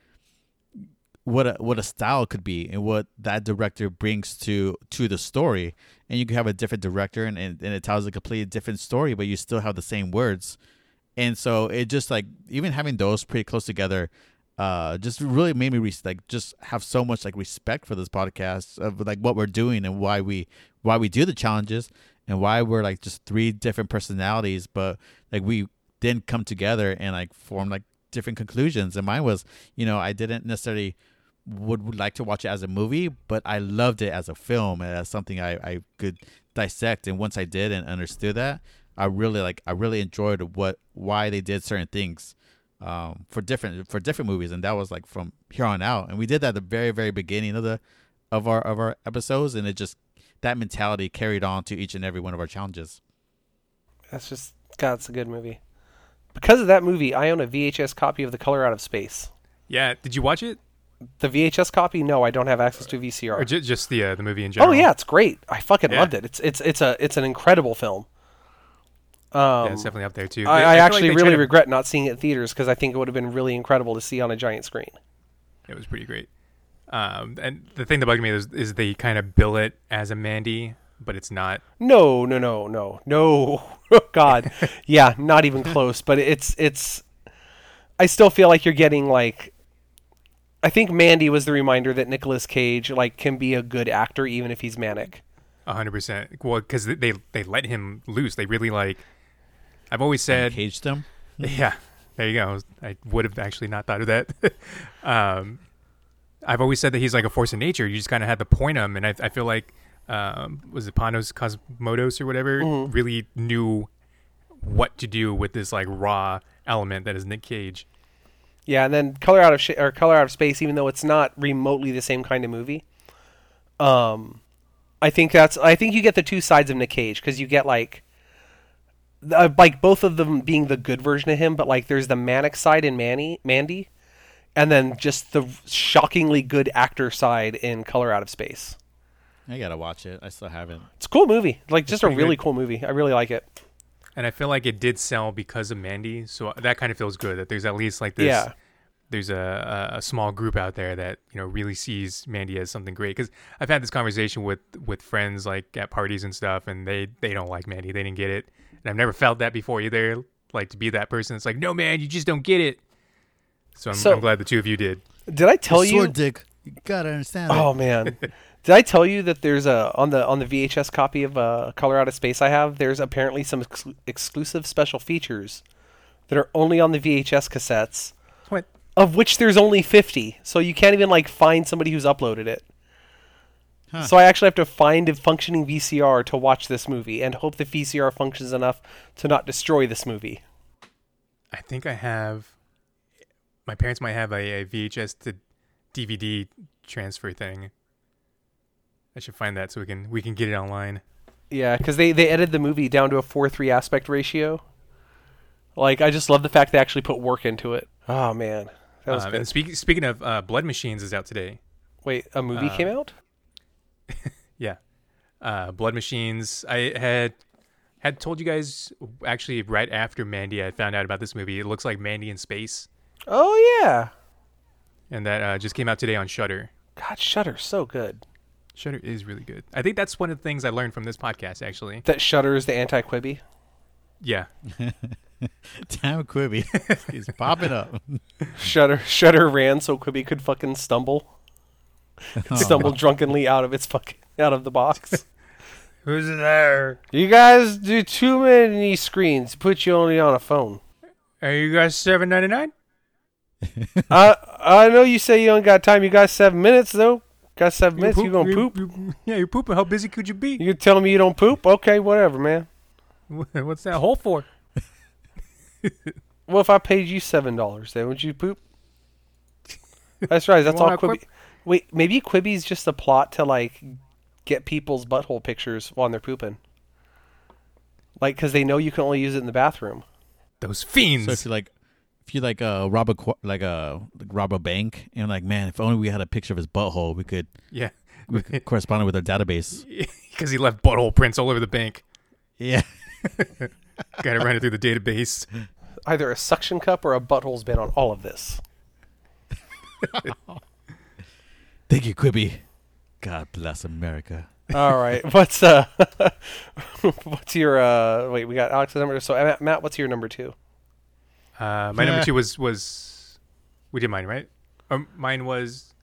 what a what a style could be and what that director brings to to the story and you can have a different director and, and, and it tells a completely different story but you still have the same words and so it just like even having those pretty close together uh just really made me res- like just have so much like respect for this podcast of like what we're doing and why we why we do the challenges and why we're like just three different personalities but like we then come together and like form like different conclusions and mine was you know i didn't necessarily would, would like to watch it as a movie, but I loved it as a film and as something I, I could dissect. And once I did and understood that, I really like I really enjoyed what why they did certain things um, for different for different movies, and that was like from here on out. And we did that at the very very beginning of the of our of our episodes, and it just that mentality carried on to each and every one of our challenges. That's just God, it's a good movie. Because of that movie, I own a VHS copy of The Color Out of Space. Yeah. Did you watch it? The VHS copy? No, I don't have access to VCR. Or ju- just the uh, the movie in general? Oh yeah, it's great. I fucking Yeah. loved it. It's it's it's a it's an incredible film. Um, Yeah, it's definitely up there too. I, They- I feel like actually really to- regret not seeing it in theaters because I think it would have been really incredible to see on a giant screen. It was pretty great. Um, and the thing that bugged me is, is they kind of bill it as a Mandy, but it's not. No, no, no, no, no. Oh, God, yeah, not even close. But it's it's. I still feel like you're getting like. I think Mandy was the reminder that Nicolas Cage like can be a good actor even if he's manic. hundred percent. Well, because they they let him loose. They really like. I've always And said, caged them. yeah. There you go. I would have actually not thought of that. um, I've always said that he's like a force of nature. You just kind of had to point him, and I, I feel like um, was it Panos Cosmatos or whatever Mhm. really knew what to do with this like raw element that is Nick Cage. Yeah, and then Color Out of Sh- or Color Out of Space, even though it's not remotely the same kind of movie, um, I think that's. I think you get the two sides of Nick Cage because you get like, uh, like both of them being the good version of him, but like there's the manic side in Manny, Mandy, and then just the shockingly good actor side in Color Out of Space. I gotta watch it. I still haven't. It's a cool movie. Like just a really good. cool movie. I really like it. And I feel like it did sell because of Mandy, so that kind of feels good that there's at least like this. Yeah. There's a, a a small group out there that you know really sees Mandy as something great. Because I've had this conversation with with friends like at parties and stuff, and they they don't like Mandy. They didn't get it, and I've never felt that before either. Like to be that person. It's like, no man, you just don't get it. So I'm, So- I'm glad the two of you did. Did I tell you? Sword dick. You gotta understand. it. Oh man. Did I tell you that there's a on the on the VHS copy of uh, Color Out of Space I have? There's apparently some ex- exclusive special features that are only on the VHS cassettes, What? of which there's only 50. So you can't even like find somebody who's uploaded it. Huh. So I actually have to find a functioning VCR to watch this movie and hope the VCR functions enough to not destroy this movie. I think I have. My parents might have a, a VHS to DVD transfer thing. I should find that so we can we can get it online. Yeah, because they, they edited the movie down to a 4 3 aspect ratio. Like, I just love the fact they actually put work into it. Oh, man. That was Um, good. and speak, speaking of uh, Blood Machines is out today. Wait, a movie uh, came out? Yeah, uh, Blood Machines. I had had told you guys actually right after Mandy. I found out about this movie. It looks like Mandy in space, Oh, yeah. and that uh, just came out today on Shudder. God, Shudder, so good. Shudder is really good. I think that's one of the things I learned from this podcast. Actually, That Shudder is the anti Quibi. yeah, Damn Quibi. He's popping up. Shudder Shudder ran so Quibi could fucking stumble, stumble drunkenly out of its fucking out of the box. who's there? you guys do too many screens. Put you only on a phone. Are you guys seven ninety nine? I I know you say you don't got time. You got seven minutes though. Got seven minutes. You gonna poop? yeah, you're pooping. How busy could you be? You telling me you don't poop? Okay, whatever, man. What's that hole for? Well, if I paid you seven dollars, then would you poop? That's right. That's all want a Wait, maybe Quibi's just a plot to like get people's butthole pictures while they're pooping. Like, because they know you can only use it in the bathroom. Those fiends. So if you like, if you like uh rob a like a like rob a bank and like man, if only we had a picture of his butthole, we could yeah, we could correspond it with our database. because he left butthole prints all over the bank. Yeah. Got to run it through the database. Either a suction cup or a butthole's been on all of this. Thank you, Quibi. God bless America. All right. What's uh, what's your uh? Wait, we got Alex's number. So Matt- Matt, what's your number two? Uh, my number two was was we did mine right. Um, mine was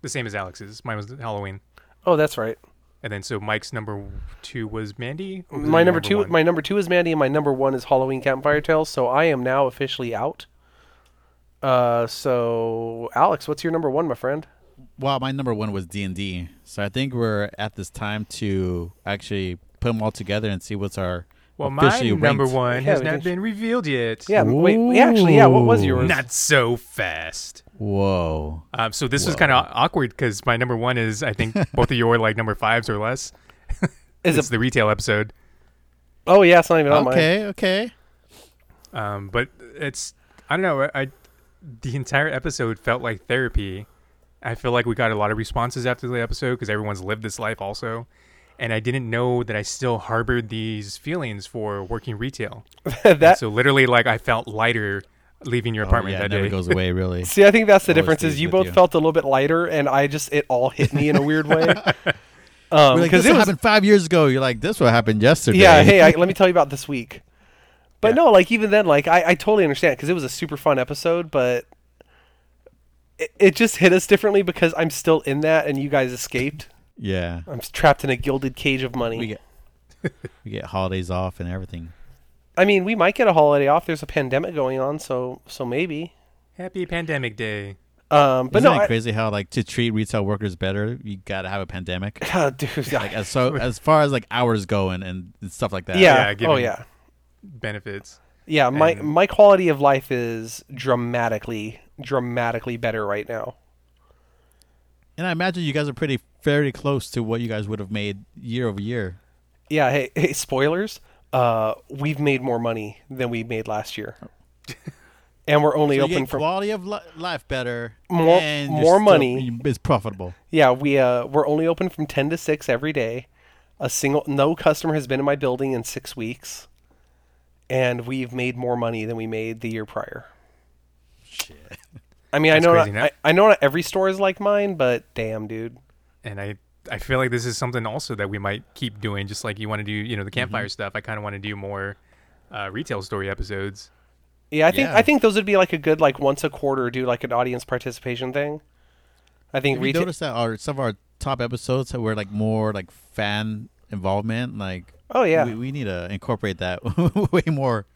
the same as Alex's. Mine was Halloween, Oh, that's right. and then so Mike's number two was Mandy. Was My it number two, one? my number two is Mandy, and my number one is Halloween Campfire Tales. So I am now officially out. Uh, so Alex, what's your number one, my friend? Well, my number one was D and D, so I think we're at this time to actually put them all together and see what's our well, my number ranked. one Yeah, has not can- been revealed yet. Yeah, wait, wait, actually, yeah. What was Ooh. yours? not so fast. Whoa. Um, so this was kind of awkward because my number one is I think both of you are like number fives or less. Is it's it? the retail episode. Oh yeah, it's not even on mine. Okay, okay. Um, but it's I don't know. I, I the entire episode felt like therapy. I feel like we got a lot of responses after the episode because everyone's lived this life also, and I didn't know that I still harbored these feelings for working retail. that so literally, like I felt lighter leaving your apartment Oh, apartment yeah, it that never day. goes away, really. See, I think that's the Always difference. Is you both you. felt a little bit lighter, and I just it all hit me in a weird way. We're Um, like, because this it was happened five years ago. You're like, this what happened yesterday. yeah. Hey, I, let me tell you about this week. But Yeah. no, like even then, like I, I totally understand because it was a super fun episode, but it, it just hit us differently because I'm still in that, and you guys escaped. yeah. I'm trapped in a gilded cage of money. We get we get holidays off and everything. I mean, we might get a holiday off. There's a pandemic going on, so so maybe. Happy Pandemic Day. Um, but Isn't no, it I, crazy how like to treat retail workers better, you gotta have a pandemic. God, dude, Like as so as far as like hours go and, and stuff like that. yeah, Yeah, oh yeah, Benefits. yeah. My And- my quality of life is dramatically dramatically better right now. And I imagine you guys are pretty fairly close to what you guys would have made year over year. Yeah. Hey, hey spoilers. Uh, we've made more money than we made last year, and we're only So open for quality of li- life better, More- and you're more still- money. It's profitable. Yeah, we uh we're only open from ten to six every day. A single no customer has been in my building in six weeks, and we've made more money than we made the year prior. Shit. I mean, That's I know not. I, I know not every store is like mine, but damn, dude. and I I feel like this is something also that we might keep doing. Just like you want to do, you know, the campfire stuff. I kind of want to do more uh, retail story episodes. Yeah, I think Yeah. I think those would be like a good like once a quarter do like an audience participation thing. I think we you retail. noticed that our some of our top episodes that were like more like fan involvement? Like, Oh yeah, we, we need to incorporate that way more.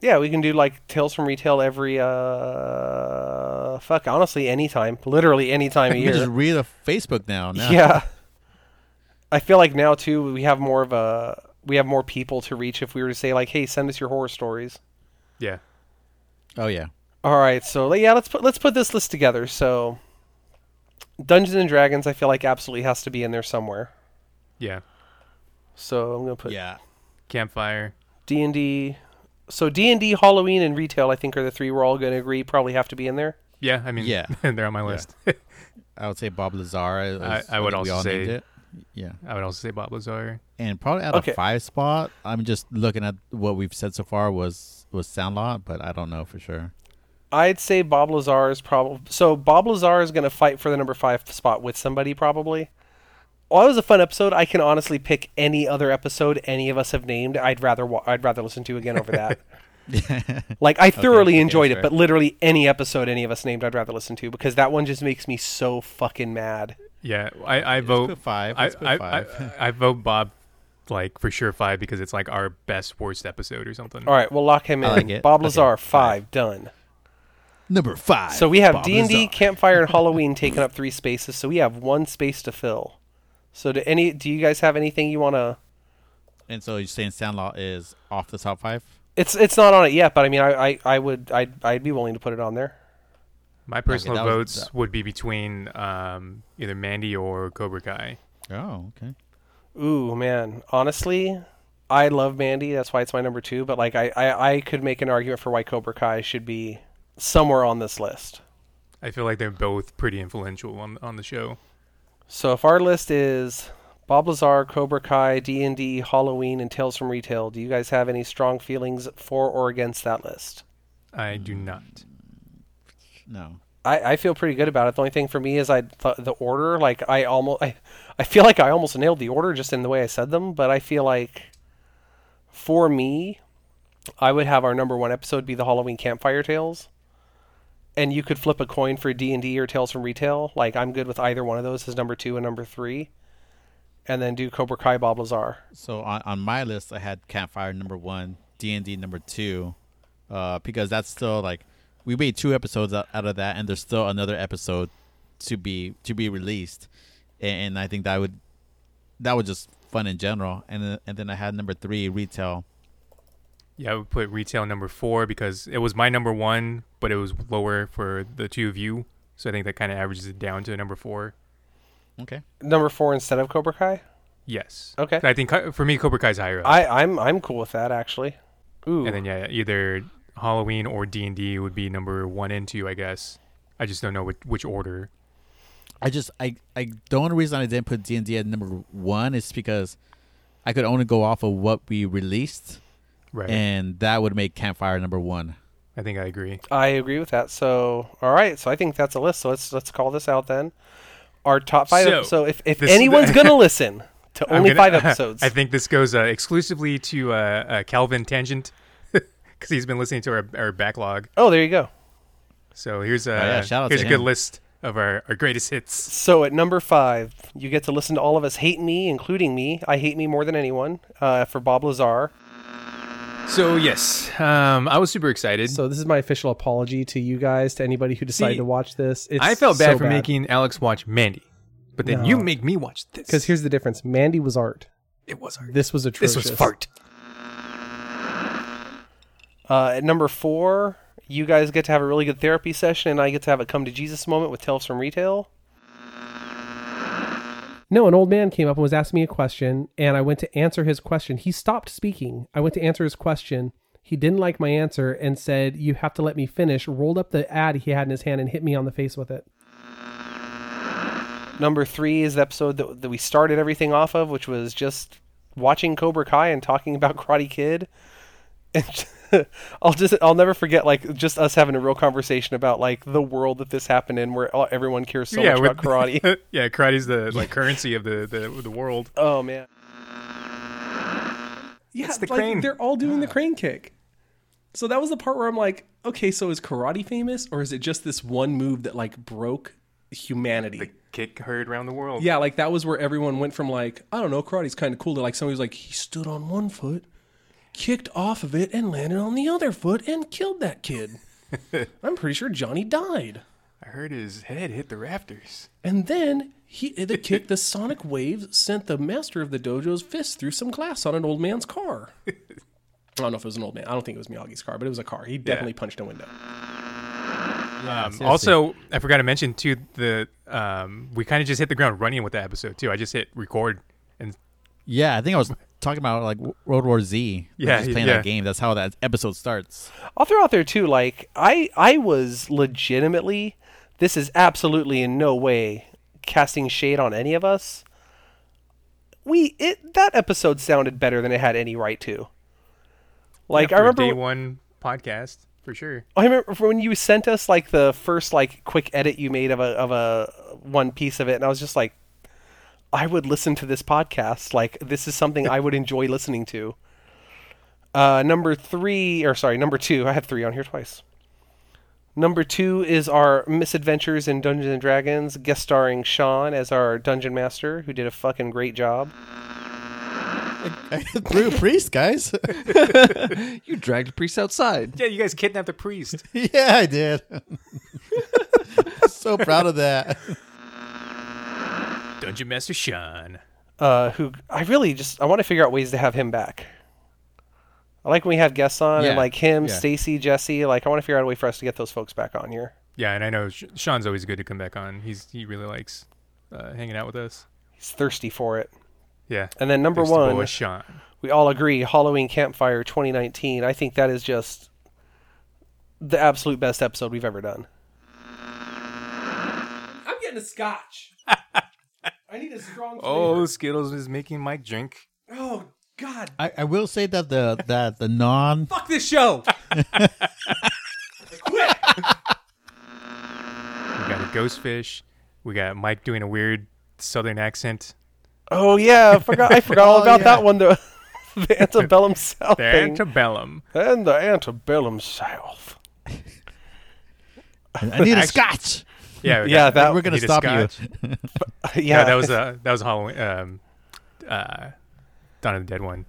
yeah, we can do like tales from retail every uh fuck honestly anytime, literally any time of You year. just read a Facebook now. now. Yeah. I feel like now too we have more of a we have more people to reach if we were to say like, "Hey, send us your horror stories." Yeah. Oh yeah. All right, so yeah, let's put let's put this list together. So Dungeons and Dragons I feel like absolutely has to be in there somewhere. Yeah. So I'm going to put yeah. Campfire. D&D So D&D, Halloween and retail I think are the three we're all going to agree probably have to be in there. Yeah. I mean, Yeah. they're on my list. I would say Bob Lazar. is- I- I would also say- it. Yeah. I would also say Bob Lazar. And probably at Okay. a five spot, I'm just looking at what we've said so far was was Soundlot, but I don't know for sure. I'd say Bob Lazar is probably so. Bob Lazar is going to fight for the number five spot with somebody probably. Well, it was a fun episode. I can honestly pick any other episode any of us have named. I'd rather wa- I'd rather listen to again over that. like I thoroughly okay, enjoyed it, fair. but literally any episode any of us named, I'd rather listen to because that one just makes me so fucking mad. Yeah. I, I Let's vote. put five. I, Let's put I, five. I, I vote Bob like for sure five because it's like our best worst episode or something. All right, we'll lock him in. Like. Bob Lazar, five. five, done. Number five. So we have D and D, Campfire, and Halloween taking up three spaces. So we have one space to fill. So do any? Do you guys have anything you want to? And so you're saying Soundlot is off the top five? It's it's not on it yet, but I mean, I I, I would I'd I'd be willing to put it on there. My personal that was- votes that- would be between um, either Mandy or Cobra Kai. Oh, okay. Ooh man, honestly, I love Mandy. That's why it's my number two. But like, I I, I could make an argument for why Cobra Kai should be somewhere on this list. I feel like they're both pretty influential on on the show. So if our list is Bob Lazar, Cobra Kai, D and D, Halloween, and Tales from Retail, do you guys have any strong feelings for or against that list? I do not. No. I, I feel pretty good about it. The only thing for me is I th- the order. Like I almost I, I feel like I almost nailed the order just in the way I said them. But I feel like for me, I would have our number one episode be the Halloween Campfire Tales, and you could flip a coin for D and D or Tales from Retail. Like I'm good with either one of those as number two and number three, and then do Cobra Kai Bob Lazar. So on, on my list, I had Campfire number one, D and D number two, uh, because that's still like we made two episodes out, out of that, and there's still another episode to be to be released, and, and I think that would that was just fun in general. And and then I had number three, retail. Yeah, I would put retail number four because it was my number one, but it was lower for the two of you. So I think that kind of averages it down to number four. Okay. Number four instead of Cobra Kai. Yes. Okay. I think for me, Cobra Kai's higher up. I I'm I'm cool with that actually. Ooh. and then yeah, either Halloween or D and D would be number one and two, I guess. I just don't know which, which order. I just I I the only reason I didn't put D and D at number one is because I could only go off of what we released, Right. and that would make Campfire number one. I think I agree. I agree with that. So, all right. So I think that's a list. So let's let's call this out then. Our top five. So, So, if if this- anyone's gonna listen to only gonna- five episodes, I think this goes uh, exclusively to uh, uh, Calvin Tangent because he's been listening to our, our backlog. oh, there you go. So here's a Oh, yeah, shout here's to a good list of our, our greatest hits. So at number five, you get to listen to all of us hate me, including me. I hate me more than anyone. Uh, for Bob Lazar. So yes, um, I was super excited. So this is my official apology to you guys, to anybody who decided See, to watch this. It's I felt bad so for making Alex watch Mandy, but then you make me watch this because here's the difference. Mandy was art. it was art. This was atrocious. This was fart. Uh, at number four, you guys get to have a really good therapy session, and I get to have a come to Jesus moment with Tales from Retail. No, an old man came up and was asking me a question, and I went to answer his question. He stopped speaking. I went to answer his question. He didn't like my answer and said, You have to let me finish. Rolled up the ad he had in his hand and hit me on the face with it. Number three is the episode that, that we started everything off of, which was just watching Cobra Kai and talking about Karate Kid. And I'll just I'll never forget like just us having a real conversation about like the world that this happened in, where everyone cares so much about karate. yeah, karate's the like currency of the, the the world. oh man, Yeah, It's the like, crane. they're all doing the ah. crane kick. So that was the part where I'm like, okay, so is karate famous, or is it just this one move that like broke humanity? The kick heard around the world. Yeah, like that was where everyone went from like, I don't know, karate's kind of cool to like somebody was like, he stood on one foot, kicked off of it, and landed on the other foot and killed that kid. I'm pretty sure Johnny died. I heard his head hit the rafters. And then he the kick, the sonic wave sent the master of the dojo's fist through some glass on an old man's car. I don't know if it was an old man. I don't think it was Miyagi's car, but it was a car. He definitely punched a window. Um, seriously. also, I forgot to mention too the um, we kind of just hit the ground running with the episode too. I just hit record and Yeah, I think I was talking about like World War Z. Like, Yeah, just playing yeah. that game. That's how that episode starts. I'll throw out there too. Like I I was legitimately. This is absolutely in no way casting shade on any of us. We it that episode sounded better than it had any right to. Like yeah, I remember day one podcast for sure. I remember when you sent us like the first like quick edit you made of a of a one piece of it, and I was just like, I would listen to this podcast. Like this is something I would enjoy listening to. Uh, number three, or sorry, number two. I have three on here twice. Number two is our misadventures in Dungeons and Dragons, guest starring Sean as our dungeon master, who did a fucking great job. Through priest, guys. You dragged a priest outside. Yeah, you guys kidnapped the priest. yeah, I did. so proud of that. Dungeon Master Sean. uh, who I really just I want to figure out ways to have him back. I like when we have guests on Yeah, and like him, yeah. Stacy, Jesse. Like I want to figure out a way for us to get those folks back on here. Yeah, and I know Sh- Sean's always good to come back on. He's he really likes uh, hanging out with us. He's thirsty for it. Yeah. And then number Thanks to one, boy Sean. we all agree Halloween Campfire 2019. I think that is just the absolute best episode we've ever done. I'm getting a scotch. I need a strong Oh, Skittles is making Mike drink. Oh God! I, I will say that the that the non Fuck this show. Quit. We got a ghost fish. We got Mike doing a weird southern accent. Oh yeah, I forgot I forgot all Oh, about yeah. that one. The the antebellum South The thing. antebellum. and the antebellum South. I need a Actu- scotch. Yeah, we Yeah, got- that- We're gonna need a stop you. yeah, Yeah, that was uh, that was a Halloween. Um, uh, Dawn of the Dead one.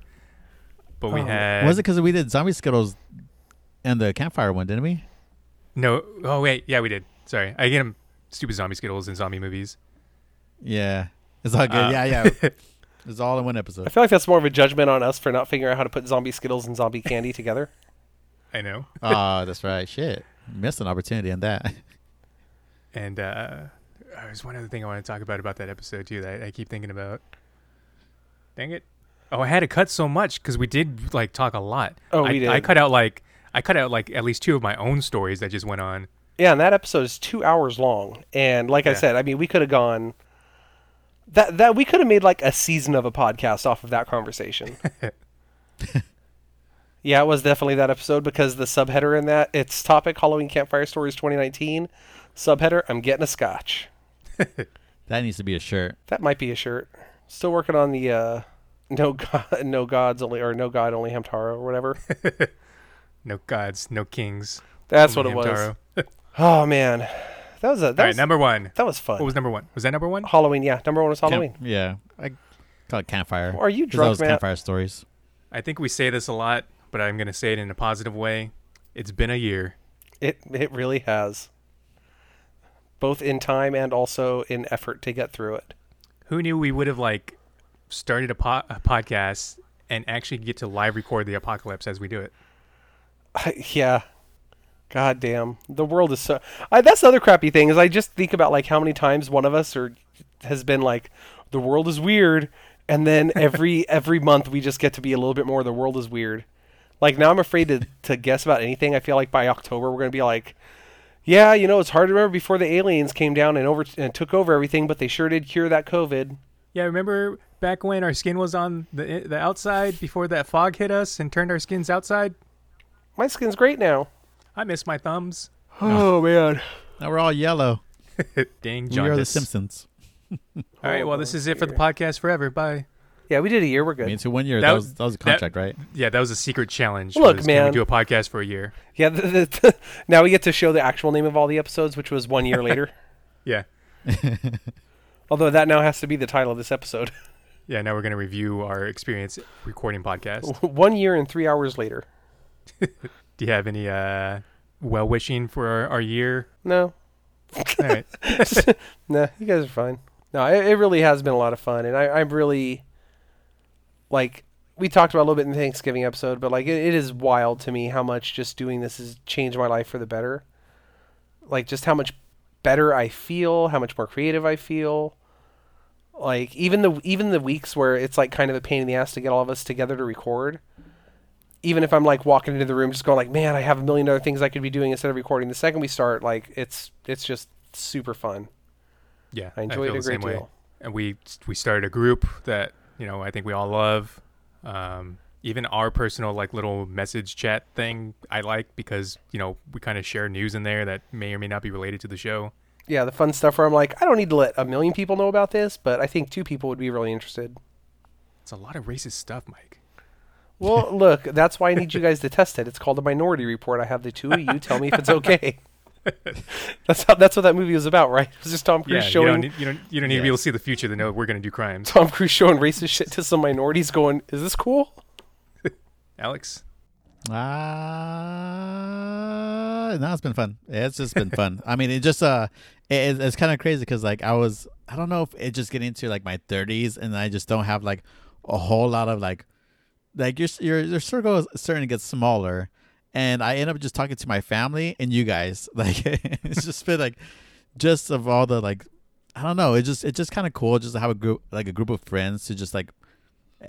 But we Oh. had Was it because we did zombie skittles and the campfire one, didn't we? no? Oh wait, yeah, we did. Sorry, I get them stupid zombie skittles in zombie movies. Yeah, it's all good. Uh, yeah, yeah. It's all in one episode. I feel like that's more of a judgment on us for not figuring out how to put zombie Skittles and zombie candy together. I know. Ah, that's right. Shit, missed an opportunity on that. And uh, there's one other thing I want to talk about about that episode too that I, I keep thinking about. Dang it! Oh, I had to cut so much because we did like talk a lot. Oh, I, we I did. cut out like I cut out like at least two of my own stories that just went on. Yeah, and that episode is two hours long. And like I said, I mean, we could have gone that that we could have made like a season of a podcast off of that conversation. yeah, it was definitely that episode because the subheader in that its topic Halloween Campfire Stories 2019 subheader I'm getting a scotch. That needs to be a shirt. That might be a shirt. Still working on the uh, no god, no gods only or no god only Hamtaro or whatever. No gods, no kings. That's what only it was. Oh man, that was a that All right, was number one. that was fun. What was number one? Was that number one? Halloween? Yeah, number one was Halloween. Camp- yeah, I call it campfire. Are you that drunk, was Matt? campfire stories. I think we say this a lot, but I'm gonna say it in a positive way. It's been a year. It it really has. Both in time and also in effort to get through it. Who knew we would have like started a, po- a podcast and actually get to live record the apocalypse as we do it? yeah. God damn. The world is so I, that's the other crappy thing is I just think about like how many times one of us or has been like the world is weird, and then every every month we just get to be a little bit more. The world is weird. Like now, I'm afraid to to guess about anything. I feel like by October we're gonna be like, yeah, you know, it's hard to remember before the aliens came down and over and took over everything, but they sure did cure that COVID. Yeah, remember back when our skin was on the the outside before that fog hit us and turned our skins outside? My skin's great now. I miss my thumbs. Oh man. Now we're all yellow. Dang, We are the. Simpsons. All right, well, this is it for the oh, podcast forever. Bye. Yeah, we did a year. We're I good. mean, so one year That that, was- was that was a that- contract, right? Yeah, that was a secret challenge. Look, was, Can man. we do a podcast for a year? Yeah. The, the, the, now we get to show the actual name of all the episodes, which was one year later. Yeah. Although that now has to be the title of this episode. Yeah, now we're going to review our experience recording podcast. one year and three hours later. Do you have any uh, well wishing for our, our year? No, All right. nah, you guys are fine. No, it, it really has been a lot of fun, and I, I'm really like we talked about a little bit in the Thanksgiving episode, but like it, it is wild to me how much just doing this has changed my life for the better. Like just how much better I feel, how much more creative I feel. Like even the even the weeks where it's like kind of a pain in the ass to get all of us together to record. Even if I'm like walking into the room, just going like, man, I have a million other things I could be doing instead of recording. The second we start, like it's it's just super fun. Yeah, I enjoy feel it a great way. deal. And we we started a group that you know I think we all love. Um, even our personal like little message chat thing I like because you know we kind of share news in there that may or may not be related to the show. yeah, the fun stuff where I'm like, I don't need to let a million people know about this, but I think two people would be really interested. It's a lot of racist stuff, Mike. Well, look, that's why I need you guys to test it. It's called a minority report. I have the two of you tell me if it's okay. that's how, that's what that movie was about, right? It was just Tom Yeah, Cruise you showing don't need, you don't you don't need to be able to see the future to know we're gonna do crimes. Tom Cruise showing racist shit to some minorities, going, "Is this cool?" Alex, Ah, no, it's been fun. It's just been fun. I mean, it just uh, it, it's kind of crazy because like I was, I don't know if it just getting into like my thirties and I just don't have like a whole lot of like, like your your your circle is starting to get smaller, and I end up just talking to my family and you guys. Like it's just been like, just of all the like, I don't know. It just it's just kind of cool just to have a group like a group of friends to just like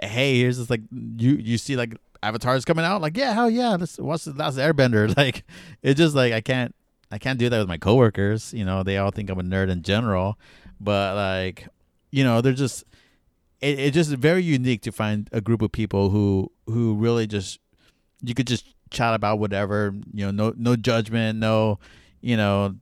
hey, here's this like you you see like avatars coming out, like yeah, hell yeah, let's watch the last Airbender. Like it's just like I can't I can't do that with my coworkers. You know, they all think I'm a nerd in general, but like you know, they're just it, it's just very unique to find a group of people who who really just you could just chat about whatever you know no no judgment no you know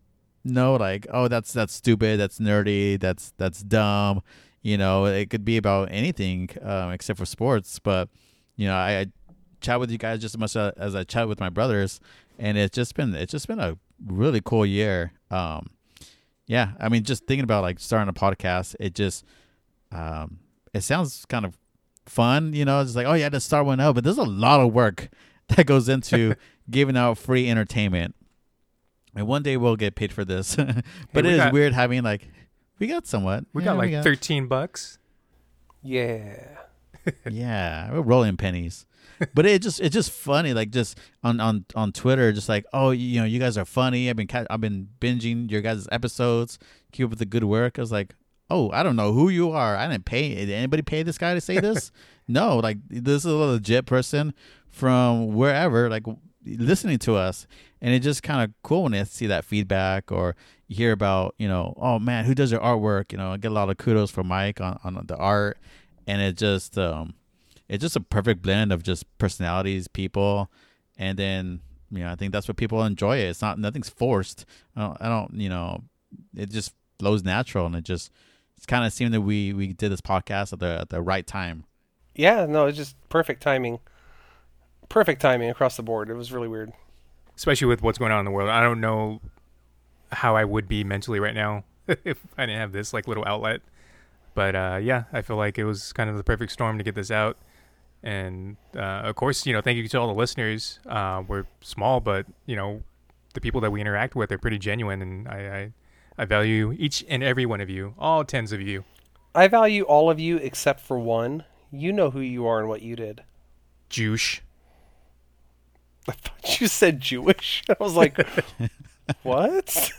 no like oh that's that's stupid that's nerdy that's that's dumb. You know it could be about anything um, except for sports but you know I, I chat with you guys just as much as, i chat with my brothers and it's just been it's just been a really cool year. Um yeah i mean just thinking about like starting a podcast it just um it sounds kind of fun you know it's like oh yeah to start one up but there's a lot of work that goes into giving out free entertainment and one day we'll get paid for this but we it is got- weird having like we got somewhat we Yeah, got like thirteen bucks. Yeah. yeah, we're rolling pennies. but it just it's just funny, like just on on on Twitter, just like oh you know you guys are funny. I've been ca- I've been binging your guys' episodes. Keep up with the good work. I was like, oh I don't know who you are. I didn't pay. Did anybody pay this guy to say this? no, like this is a legit person from wherever, like listening to us, and it's just kind of cool when I see that feedback or you hear about you know oh man who does your artwork. You know I get a lot of kudos from Mike on on the art, and it just um it's just a perfect blend of just personalities, people, and then you know I think that's what people enjoy. It. It's not nothing's forced. I don't, I don't you know it just flows natural, and it just it's kind of seemed that we we did this podcast at the at the right time. Yeah, no, it's just perfect timing. Perfect timing across the board. It was really weird. especially with what's going on in the world. I don't know how I would be mentally right now if I didn't have this like little outlet. But uh, yeah, I feel like it was kind of the perfect storm to get this out. And uh, of course, you know, thank you to all the listeners. Uh, we're small, but you know, the people that we interact with are pretty genuine, and I, I, I value each and every one of you, all tens of you. I value all of you except for one. You know who you are and what you did. Juice. I thought you said Jewish. I was like, what?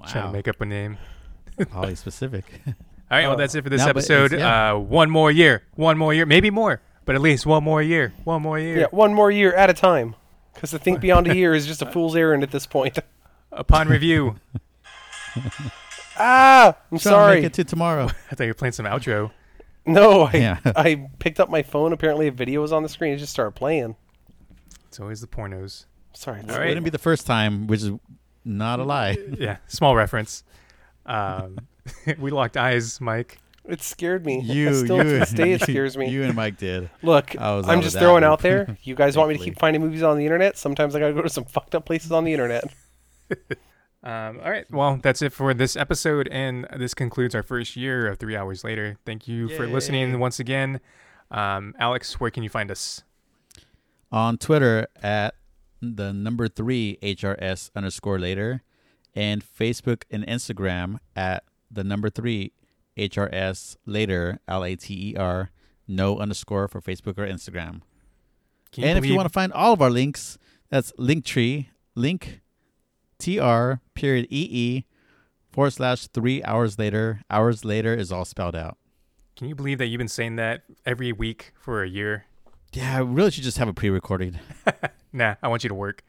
Wow, Trying to make up a name. Holly specific. All right, well, Oh. that's it for this No, but episode. yeah. Uh, one more year, one more year, maybe more, but at least one more year, one more year. Yeah, one more year at a time. Because to think beyond a year is just a fool's errand at this point. Upon review, ah, I'm Trying to sorry. make it to tomorrow. I thought you were playing some outro. No, I, Yeah. I picked up my phone. Apparently, a video was on the screen. It just started playing. It's always the pornos. Sorry. All It right. wouldn't be the first time, which is not a lie. Yeah, small reference. Um, we locked eyes, Mike. It scared me. You, Still you, to this day, it scares me. You and Mike did. Look, I was out I'm just throwing one. out there. You guys want me to keep finding movies on the internet? Sometimes I gotta go to some fucked up places on the internet. Um, all right. Well, that's it for this episode, and this concludes our first year of Three Hours Later. Thank you for listening once again. Um, Alex, where can you find us? On Twitter at the number three HRS underscore later, and Facebook and Instagram at the number three HRS later L A T E R no underscore for Facebook or Instagram. Can and if you want to find all of our links, that's Linktree, link tr period ee forward slash three hours later. Hours later is all spelled out. can you believe that you've been saying that every week for a year? Yeah, I really should just have a pre-recorded. Nah, I want you to work.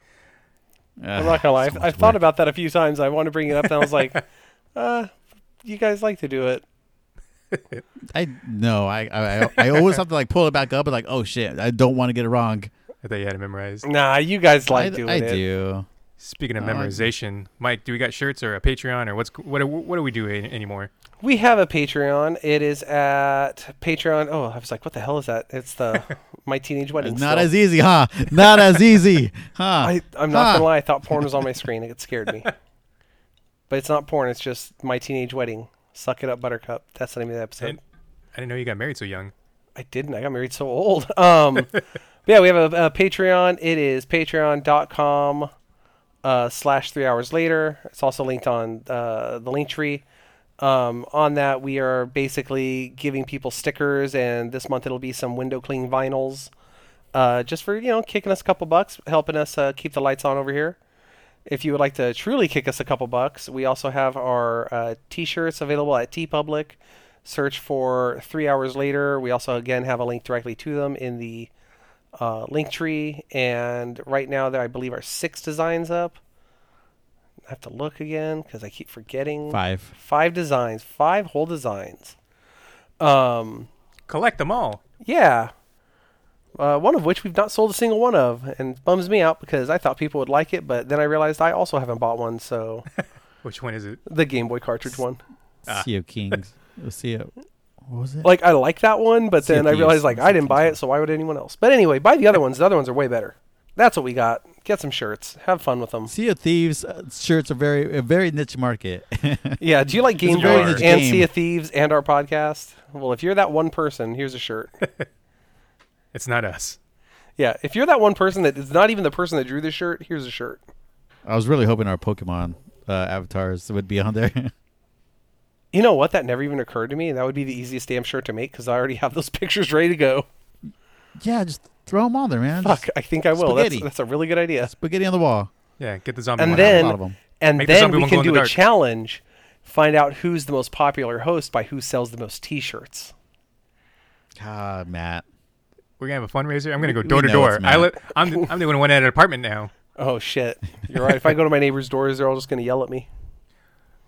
I'm not gonna lie. I've, I've thought about that a few times. I want to bring it up, and I was like, uh, you guys like to do it. I no, I, I I always have to like pull it back up and like, oh shit, I don't want to get it wrong. I thought you had it memorized. Nah, you guys like I, doing I it. I do. Speaking of I- memorization, Mike, do we got shirts or a Patreon or what's what do- what do we do anymore? We have a Patreon. It is at Patreon. Oh, I was like, what the hell is that? It's the My Teenage Wedding. It's not still. as easy, huh? Not as easy, huh? I, I'm not Huh. gonna lie. I thought porn was on my screen. It scared me. But it's not porn. It's just My Teenage Wedding. Suck it up, Buttercup. That's the name of the episode. And- I didn't know you got married so young. I didn't. I got married so old. Um, but yeah, we have a, a Patreon. It is patreon.com uh, slash three hours later. It's also linked on uh, the link tree. Um, on that, we are basically giving people stickers, and this month it'll be some window clean vinyls, uh, just for you know kicking us a couple bucks, helping us uh, keep the lights on over here. If you would like to truly kick us a couple bucks, we also have our uh, t-shirts available at TeePublic. Search for three hours later. We also again have a link directly to them in the uh, link tree. And right now there, I believe, are six designs up. I have to look again because I keep forgetting. Five. Five designs. Five whole designs. Um, Collect them all. yeah. Uh, one of which we've not sold a single one of, and bums me out because I thought people would like it, but then I realized I also haven't bought one. So Which one is it? the Game Boy cartridge one. Ah. Sea of Kings. Sea of, what was it? Like I like that one, but Sea then I realized like Sea I didn't buy it, so why would anyone else? But anyway, buy the other ones. The other ones are way better. That's what we got. Get some shirts. Have fun with them. sea of Thieves uh, shirts are very a very niche market. Yeah. Do you like Game very Boy niche and game. Sea of Thieves and our podcast? Well, if you're that one person, here's a shirt. It's not us. Yeah. If you're that one person that is not even the person that drew the shirt, here's a shirt. I was really hoping our Pokemon uh, avatars would be on there. You know what? That never even occurred to me. That would be the easiest damn shirt to make because I already have those pictures ready to go. Yeah, just throw them on there, man. Fuck, I think I will. That's, Spaghetti. that's a really good idea. Spaghetti on the wall. Yeah, get the zombie And one I have out. a then- lot of them. And Make the then zombie we one can glow in do a dark. challenge. Find out who's the most popular host by who sells the most T-shirts. Ah, Matt. We're gonna have a fundraiser. I'm gonna go We door to know door. it's I Matt. li- I'm the, I'm the one at an apartment now. Oh shit! You're right. if I go to my neighbor's doors, they're all just gonna yell at me.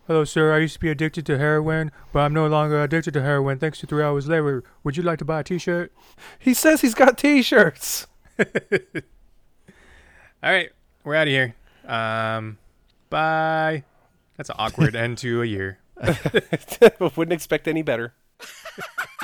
Hello, sir. I used to be addicted to heroin, but I'm no longer addicted to heroin thanks to three hours later. Would you like to buy a T-shirt? He says he's got T-shirts. All right, we're out of here. Um, bye. That's an awkward end to a year. Wouldn't expect any better.